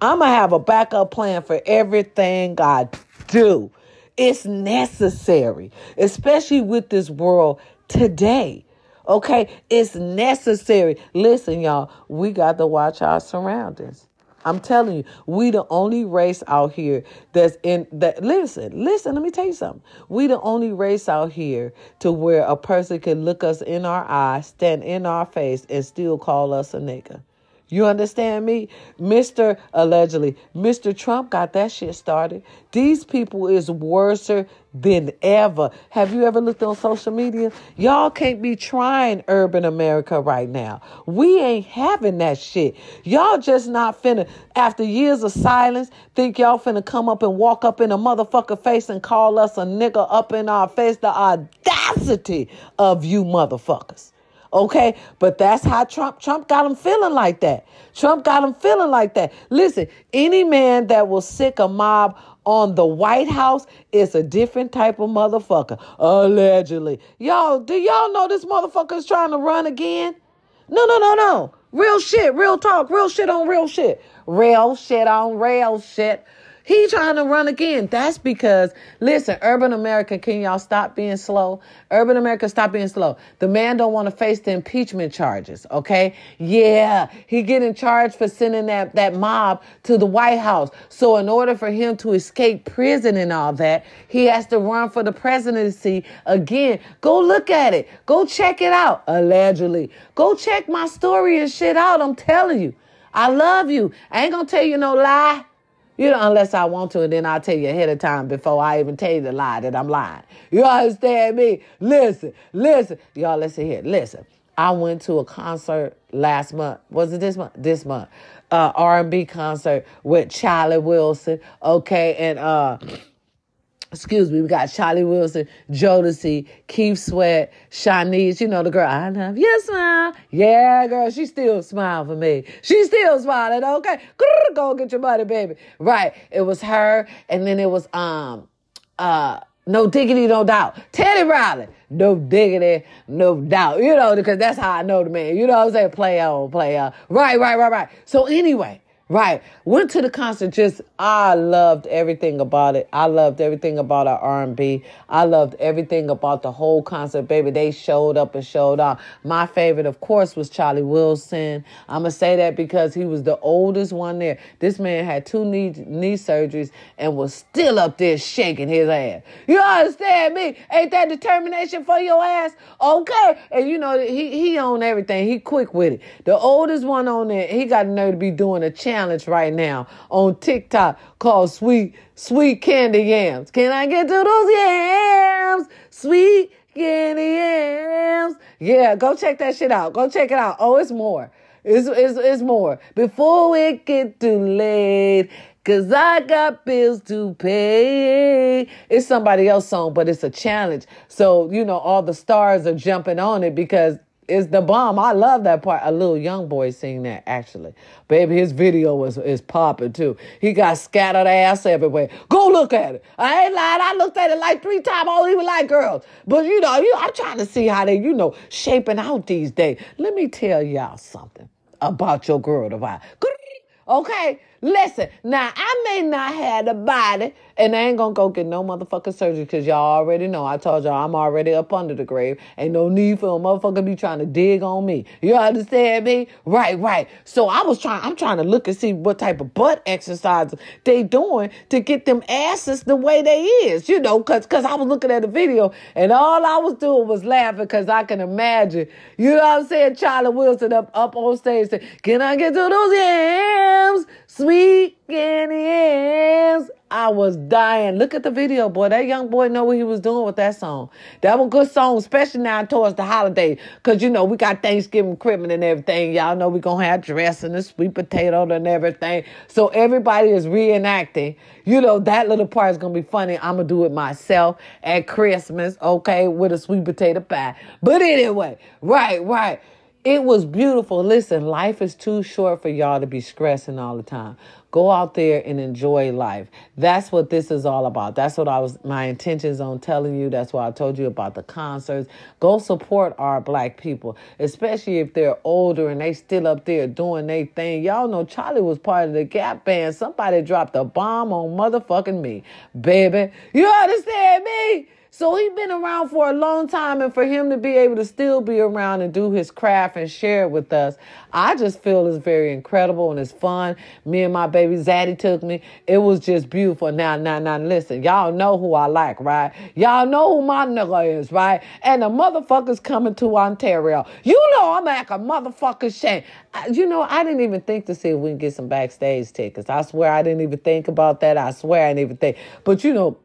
I'm going to have a backup plan for everything I do. It's necessary, especially with this world today. Okay, it's necessary. Listen, y'all, we got to watch our surroundings. I'm telling you, we the only race out here that's in that listen, listen, let me tell you something. We the only race out here to where a person can look us in our eyes, stand in our face, and still call us a nigga. You understand me? Mr. Allegedly, Mr. Trump got that shit started. These people is worser than ever. Have you ever looked on social media? Y'all can't be trying urban America right now. We ain't having that shit. Y'all just not finna, after years of silence, think y'all finna come up and walk up in a motherfucker face and call us a nigga up in our face. The audacity of you motherfuckers. Okay, but that's how Trump Trump got him feeling like that. Trump got him feeling like that. Listen, any man that will sick a mob on the White House is a different type of motherfucker. Allegedly. Y'all, do y'all know this motherfucker is trying to run again? No, no, no, no. Real shit, real talk, real shit on real shit. Real shit on real shit. He trying to run again. That's because, listen, urban America, can y'all stop being slow? Urban America, stop being slow. The man don't want to face the impeachment charges, okay? Yeah, he getting charged for sending that, that mob to the White House. So in order for him to escape prison and all that, he has to run for the presidency again. Go look at it. Go check it out, allegedly. Go check my story and shit out. I'm telling you. I love you. I ain't gonna tell you no lie. You know, unless I want to, and then I'll tell you ahead of time before I even tell you the lie that I'm lying. You understand me? Listen, listen. Y'all, listen here. Listen. I went to a concert last month. Was it this month? This month. Uh, R&B concert with Charlie Wilson. Okay, and uh excuse me, we got Charlie Wilson, Jodeci, Keith Sweat, Shanice, you know the girl, I love you, smile. Yeah, girl, she still smile for me. She still smiling, okay? Go get your money, baby. Right. It was her, and then it was um uh no diggity, no doubt. Teddy Riley, no diggity, no doubt. You know, because that's how I know the man. You know what I'm saying? Play on, play on. Right, right, right, right. So anyway, Right. Went to the concert. Just I loved everything about it. I loved everything about our R and B. I loved everything about the whole concert, baby. They showed up and showed out. My favorite, of course, was Charlie Wilson. I'm gonna say that because he was the oldest one there. This man had two knee knee surgeries and was still up there shaking his ass. You understand me? Ain't that determination for your ass? Okay. And you know he he owned everything. He quick with it. The oldest one on there, he got nerve to be doing a chant challenge right now on TikTok called Sweet Sweet Candy Yams. Can I get to those yams? Sweet candy yams. Yeah, go check that shit out. Go check it out. Oh, it's more. It's, it's, it's more. Before it get too late, Cause I got bills to pay. It's somebody else's song, but it's a challenge. So, you know, all the stars are jumping on it because is the bomb. I love that part. A little young boy sing that actually. Baby, his video was is popping too. He got scattered ass everywhere. Go look at it. I ain't lying. I looked at it like three times. I don't even like girls. But you know, you, I'm trying to see how they, you know, shaping out these days. Let me tell y'all something about your girl divine. Okay? Listen, now I may not have the body, and I ain't gonna go get no motherfucking surgery because y'all already know. I told y'all I'm already up under the grave. Ain't no need for a motherfucker be trying to dig on me. You understand me? Right, right. So I was trying, I'm trying to look and see what type of butt exercises they doing to get them asses the way they is, you know, cause, cause I was looking at the video and all I was doing was laughing cause I can imagine, you know what I'm saying? Charlie Wilson up, up on stage saying, can I get to those yams? Sweet Candy I was dying. Look at the video, boy. That young boy know what he was doing with that song. That was a good song, especially now towards the holiday. Cause you know, we got Thanksgiving cribbing and everything. Y'all know we gonna have dressing and sweet potato and everything. So everybody is reenacting. You know, that little part is gonna be funny. I'm gonna do it myself at Christmas, okay, with a sweet potato pie. But anyway, right, right It was beautiful. Listen, life is too short for y'all to be stressing all the time. Go out there and enjoy life. That's what this is all about. That's what I was my intentions on telling you. That's why I told you about the concerts. Go support our black people, especially if they're older and they still up there doing their thing. Y'all know Charlie was part of the Gap band. Somebody dropped a bomb on motherfucking me, baby. You understand me? So he's been around for a long time, and for him to be able to still be around and do his craft and share it with us, I just feel is very incredible and it's fun. Me and my baby Zaddy took me. It was just beautiful. Now, now, now, listen, y'all know who I like, right? Y'all know who my nigga is, right? And the motherfucker's coming to Ontario. You know I'm like a motherfucker shame. You know, I didn't even think to see if we can get some backstage tickets. I swear I didn't even think about that. I swear I didn't even think. But you know,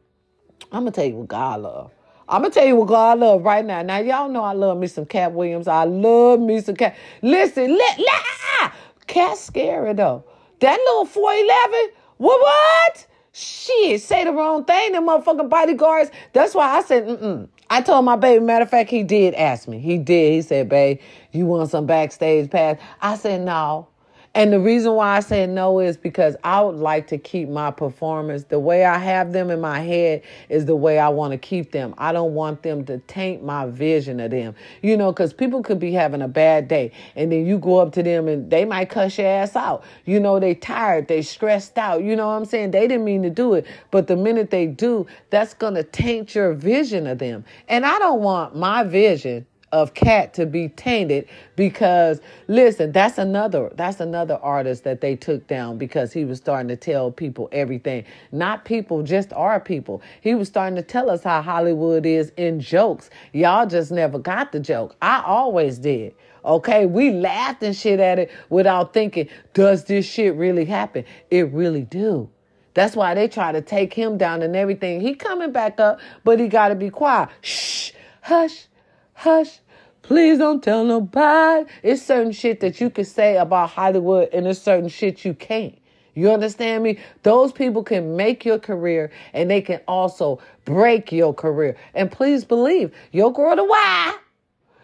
I'm gonna tell you what God love. I'm gonna tell you what God love right now. Now y'all know I love me some Katt Williams. I love me some Katt. Listen, let, let ah, Katt scary though. That little 411. What what? Shit, say the wrong thing. Them motherfucking bodyguards. That's why I said, mm-mm. I told my baby, matter of fact, he did ask me. He did. He said, babe, you want some backstage pass? I said, no. And the reason why I say no is because I would like to keep my performance the way I have them in my head is the way I want to keep them. I don't want them to taint my vision of them. You know, because people could be having a bad day and then you go up to them and they might cuss your ass out. You know, they tired, they stressed out. You know what I'm saying? They didn't mean to do it. But the minute they do, that's going to taint your vision of them. And I don't want my vision of Katt to be tainted because listen that's another that's another artist that they took down because he was starting to tell people everything not people just our people he was starting to tell us how hollywood is in jokes y'all just never got the joke i always did Okay, we laughed and shit at it without thinking, does this shit really happen? It really do. That's why they try to take him down and everything. He coming back up, but he got to be quiet. Shh, hush, hush. Please don't tell nobody. It's certain shit that you can say about Hollywood and it's certain shit you can't. You understand me? Those people can make your career and they can also break your career. And please believe, your girl the why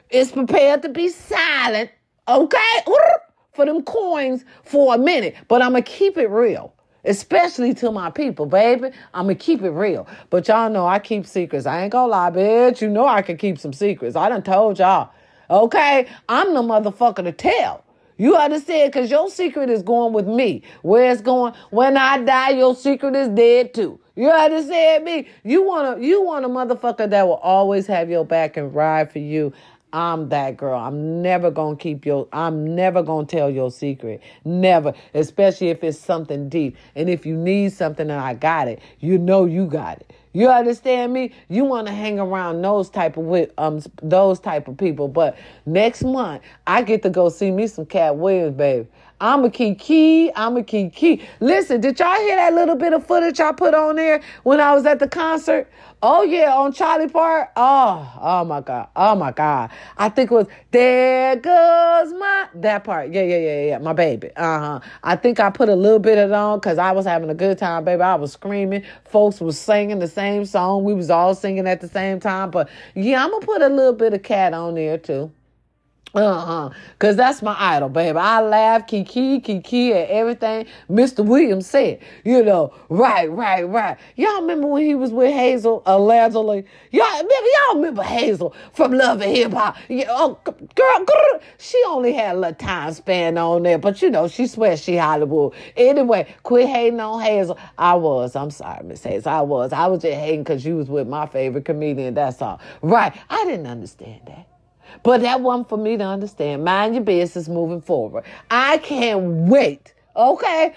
is prepared to be silent, okay? For them coins for a minute. But I'm going to keep it real. Especially to my people, baby. I'm gonna keep it real. But y'all know I keep secrets. I ain't gonna lie, bitch. You know I can keep some secrets. I done told y'all. Okay? I'm the motherfucker to tell. You understand? Because your secret is going with me. Where it's going, when I die, your secret is dead too. You understand me? You want to you want a motherfucker that will always have your back and ride for you. I'm that girl. I'm never going to keep your, I'm never going to tell your secret. Never. Especially if it's something deep. And if you need something and I got it, you know you got it. You understand me? You want to hang around those type of with um those type of people. But next month I get to go see me some Katt Williams, baby. I'm a key key. I'm a key key. Listen, did y'all hear that little bit of footage I put on there when I was at the concert? Oh yeah, on Charlie Park. Oh, oh my God. Oh my God. I think it was There Goes My that part. Yeah, yeah, yeah, yeah. My baby. Uh-huh. I think I put a little bit of it on because I was having a good time, baby. I was screaming. Folks was singing the same song. We was all singing at the same time. But yeah, I'm gonna put a little bit of Katt on there too. Uh-huh. Cause that's my idol, baby. I laugh, kiki, kiki, and everything Mr. Williams said. You know, right, right, right. Y'all remember when he was with Hazel allegedly? Y'all remember, y'all remember Hazel from Love and Hip Hop? Yeah, oh, girl, girl, she only had a little time span on there, but you know, she swears she Hollywood. Anyway, quit hating on Hazel. I was. I'm sorry, Miss Hazel. I was. I was just hating because you was with my favorite comedian. That's all. Right. I didn't understand that. But that wasn't for me to understand. Mind your business moving forward. I can't wait, okay,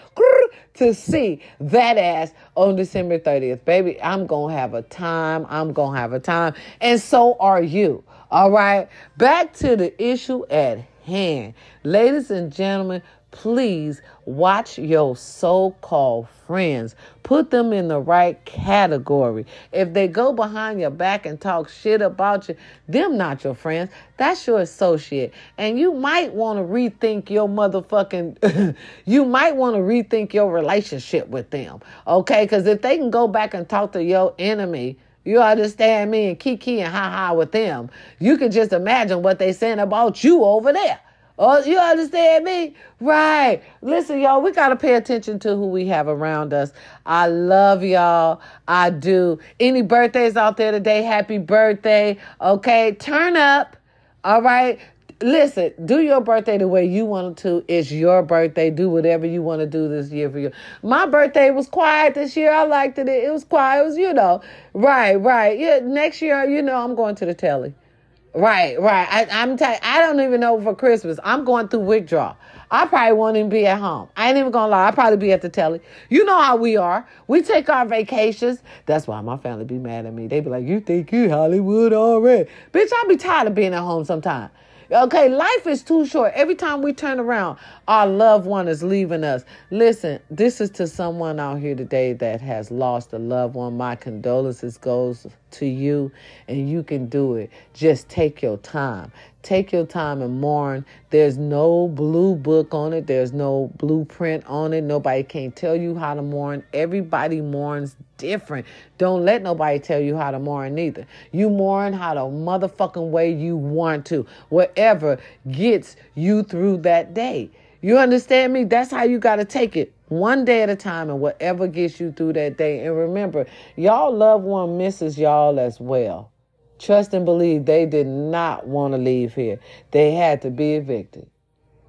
to see that ass on December 30th. Baby, I'm going to have a time. I'm going to have a time. And so are you. All right. Back to the issue at hand. Ladies and gentlemen, please watch your so called friends. Put them in the right category. If they go behind your back and talk shit about you, them not your friends. That's your associate. And you might want to rethink your motherfucking, you might want to rethink your relationship with them. Okay? Because if they can go back and talk to your enemy, you understand me? And kiki and ha ha with them. You can just imagine what they saying about you over there. Oh, you understand me? Right. Listen, y'all, we got to pay attention to who we have around us. I love y'all. I do. Any birthdays out there today? Happy birthday. Okay. Turn up. All right. Listen, do your birthday the way you want to. It's your birthday. Do whatever you want to do this year for you. My birthday was quiet this year. I liked it. It was quiet. It was, you know, right, right. Yeah, next year, you know, I'm going to the telly. Right, right. I, I'm t- I don't even know for Christmas. I'm going through withdrawal. I probably won't even be at home. I ain't even gonna lie. I'll probably be at the telly. You know how we are. We take our vacations. That's why my family be mad at me. They be like, "You think you Hollywood already?" Bitch, I be tired of being at home sometime. Okay, life is too short. Every time we turn around, our loved one is leaving us. Listen, this is to someone out here today that has lost a loved one. My condolences goes to you and you can do it. Just take your time. Take your time and mourn. There's no blue book on it. There's no blueprint on it. Nobody can tell you how to mourn. Everybody mourns different. Don't let nobody tell you how to mourn either. You mourn how the motherfucking way you want to. Whatever gets you through that day. You understand me? That's how you got to take it one day at a time and whatever gets you through that day. And remember, y'all loved one misses y'all as well. Trust and believe they did not want to leave here. They had to be evicted.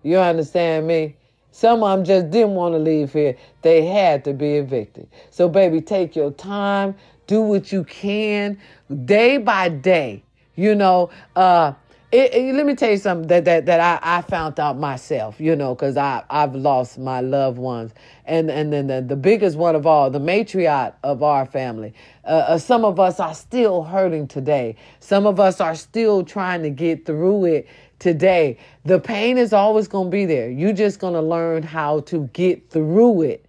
You understand me? Some of them just didn't want to leave here. They had to be evicted. So, baby, take your time. Do what you can day by day. You know, uh, it, it, let me tell you something that that, that I, I found out myself, you know, because I I've lost my loved ones, and and then the, the biggest one of all, the matriarch of our family. Uh, uh, some of us are still hurting today. Some of us are still trying to get through it today. The pain is always going to be there. You're just going to learn how to get through it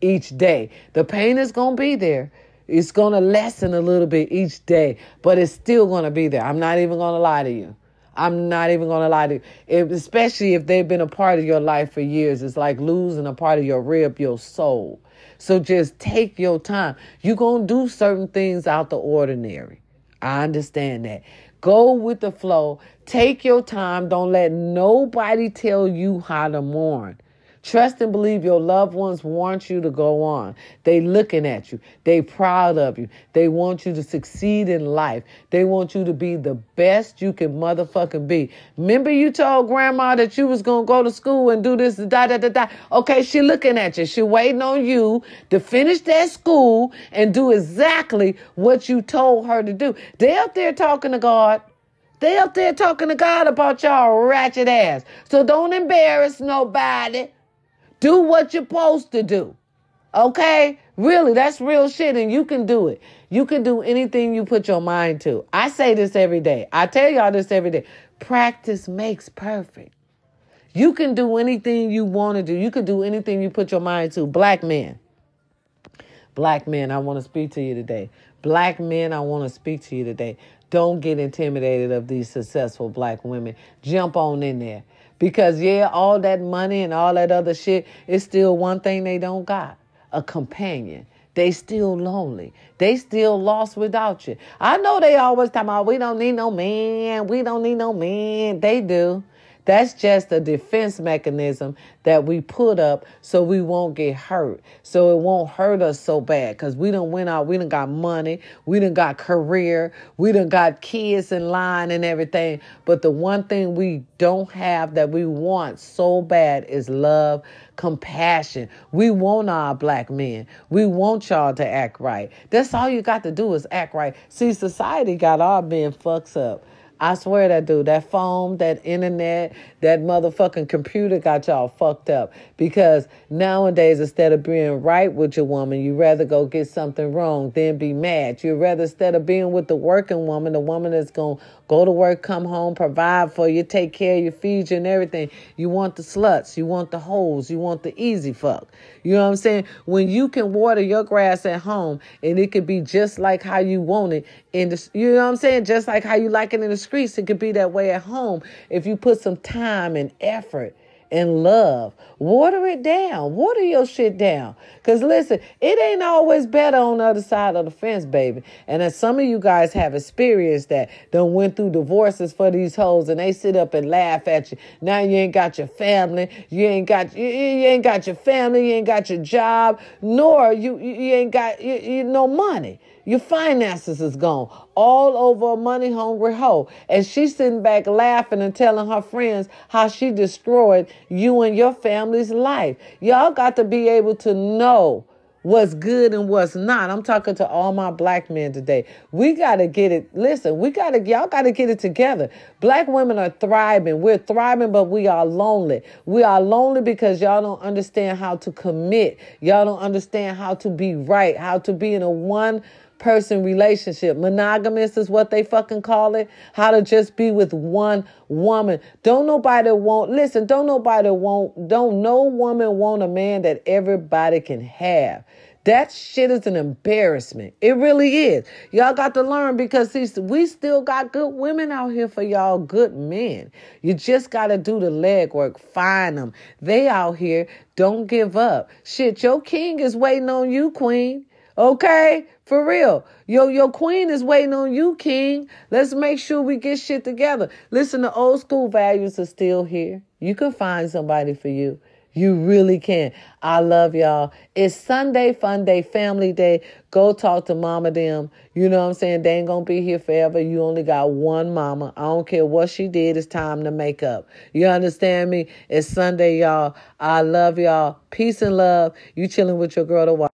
each day. The pain is going to be there. It's going to lessen a little bit each day, but it's still going to be there. I'm not even going to lie to you. I'm not even gonna lie to you. If, especially if they've been a part of your life for years. It's like losing a part of your rib, your soul. So just take your time. You're gonna do certain things out the ordinary. I understand that. Go with the flow. Take your time. Don't let nobody tell you how to mourn. Trust and believe your loved ones want you to go on. They looking at you. They proud of you. They want you to succeed in life. They want you to be the best you can motherfucking be. Remember you told grandma that you was going to go to school and do this da da da da. Okay, she looking at you. She waiting on you to finish that school and do exactly what you told her to do. They up there talking to God. They up there talking to God about y'all ratchet ass. So don't embarrass nobody. Do what you're supposed to do. Okay? Really, that's real shit, and you can do it. You can do anything you put your mind to. I say this every day. I tell y'all this every day. Practice makes perfect. You can do anything you want to do. You can do anything you put your mind to. Black men. Black men, I want to speak to you today. Black men, I want to speak to you today. Don't get intimidated of these successful black women. Jump on in there. Because, yeah, all that money and all that other shit is still one thing they don't got a companion. They still lonely. They still lost without you. I know they always talk about we don't need no man. We don't need no man. They do. That's just a defense mechanism that we put up so we won't get hurt. So it won't hurt us so bad because we don't went out, we done got money, we done got career, we done got kids in line and everything. But the one thing we don't have that we want so bad is love, compassion. We want our black men. We want y'all to act right. That's all you got to do is act right. See, society got our men fucks up. I swear that dude, that phone, that internet, that motherfucking computer got y'all fucked up. Because nowadays, instead of being right with your woman, you rather go get something wrong, then be mad. You rather instead of being with the working woman, the woman that's gonna go to work, come home, provide for you, take care of you, feed you, and everything. You want the sluts, you want the hoes, you want the easy fuck. You know what I'm saying? When you can water your grass at home and it could be just like how you want it in the, you know what I'm saying? Just like how you like it in the streets, it could be that way at home if you put some time and effort and love. Water it down. Water your shit down. Because listen, it ain't always better on the other side of the fence, baby. And as some of you guys have experienced that, done went through divorces for these hoes and they sit up and laugh at you. Now you ain't got your family. You ain't got you, you ain't got your family. You ain't got your job. Nor you you ain't got you, you no money. Your finances is gone all over a money hungry hoe. And she's sitting back laughing and telling her friends how she destroyed you and your family's life. Y'all got to be able to know what's good and what's not. I'm talking to all my black men today. We got to get it. Listen, we got to, y'all got to get it together. Black women are thriving. We're thriving, but we are lonely. We are lonely because y'all don't understand how to commit. Y'all don't understand how to be right, how to be in a one person relationship. Monogamous is what they fucking call it. How to just be with one woman. Don't nobody want, listen, don't nobody want, don't no woman want a man that everybody can have. That shit is an embarrassment. It really is. Y'all got to learn because see, we still got good women out here for y'all good men. You just got to do the legwork. Find them. They out here. Don't give up. Shit, your king is waiting on you, queen. Okay? For real. Yo, your queen is waiting on you, king. Let's make sure we get shit together. Listen, the old school values are still here. You can find somebody for you. You really can. I love y'all. It's Sunday, fun day, family day. Go talk to mama them. You know what I'm saying? They ain't gonna be here forever. You only got one mama. I don't care what she did. It's time to make up. You understand me? It's Sunday, y'all. I love y'all. Peace and love. You chilling with your girl, the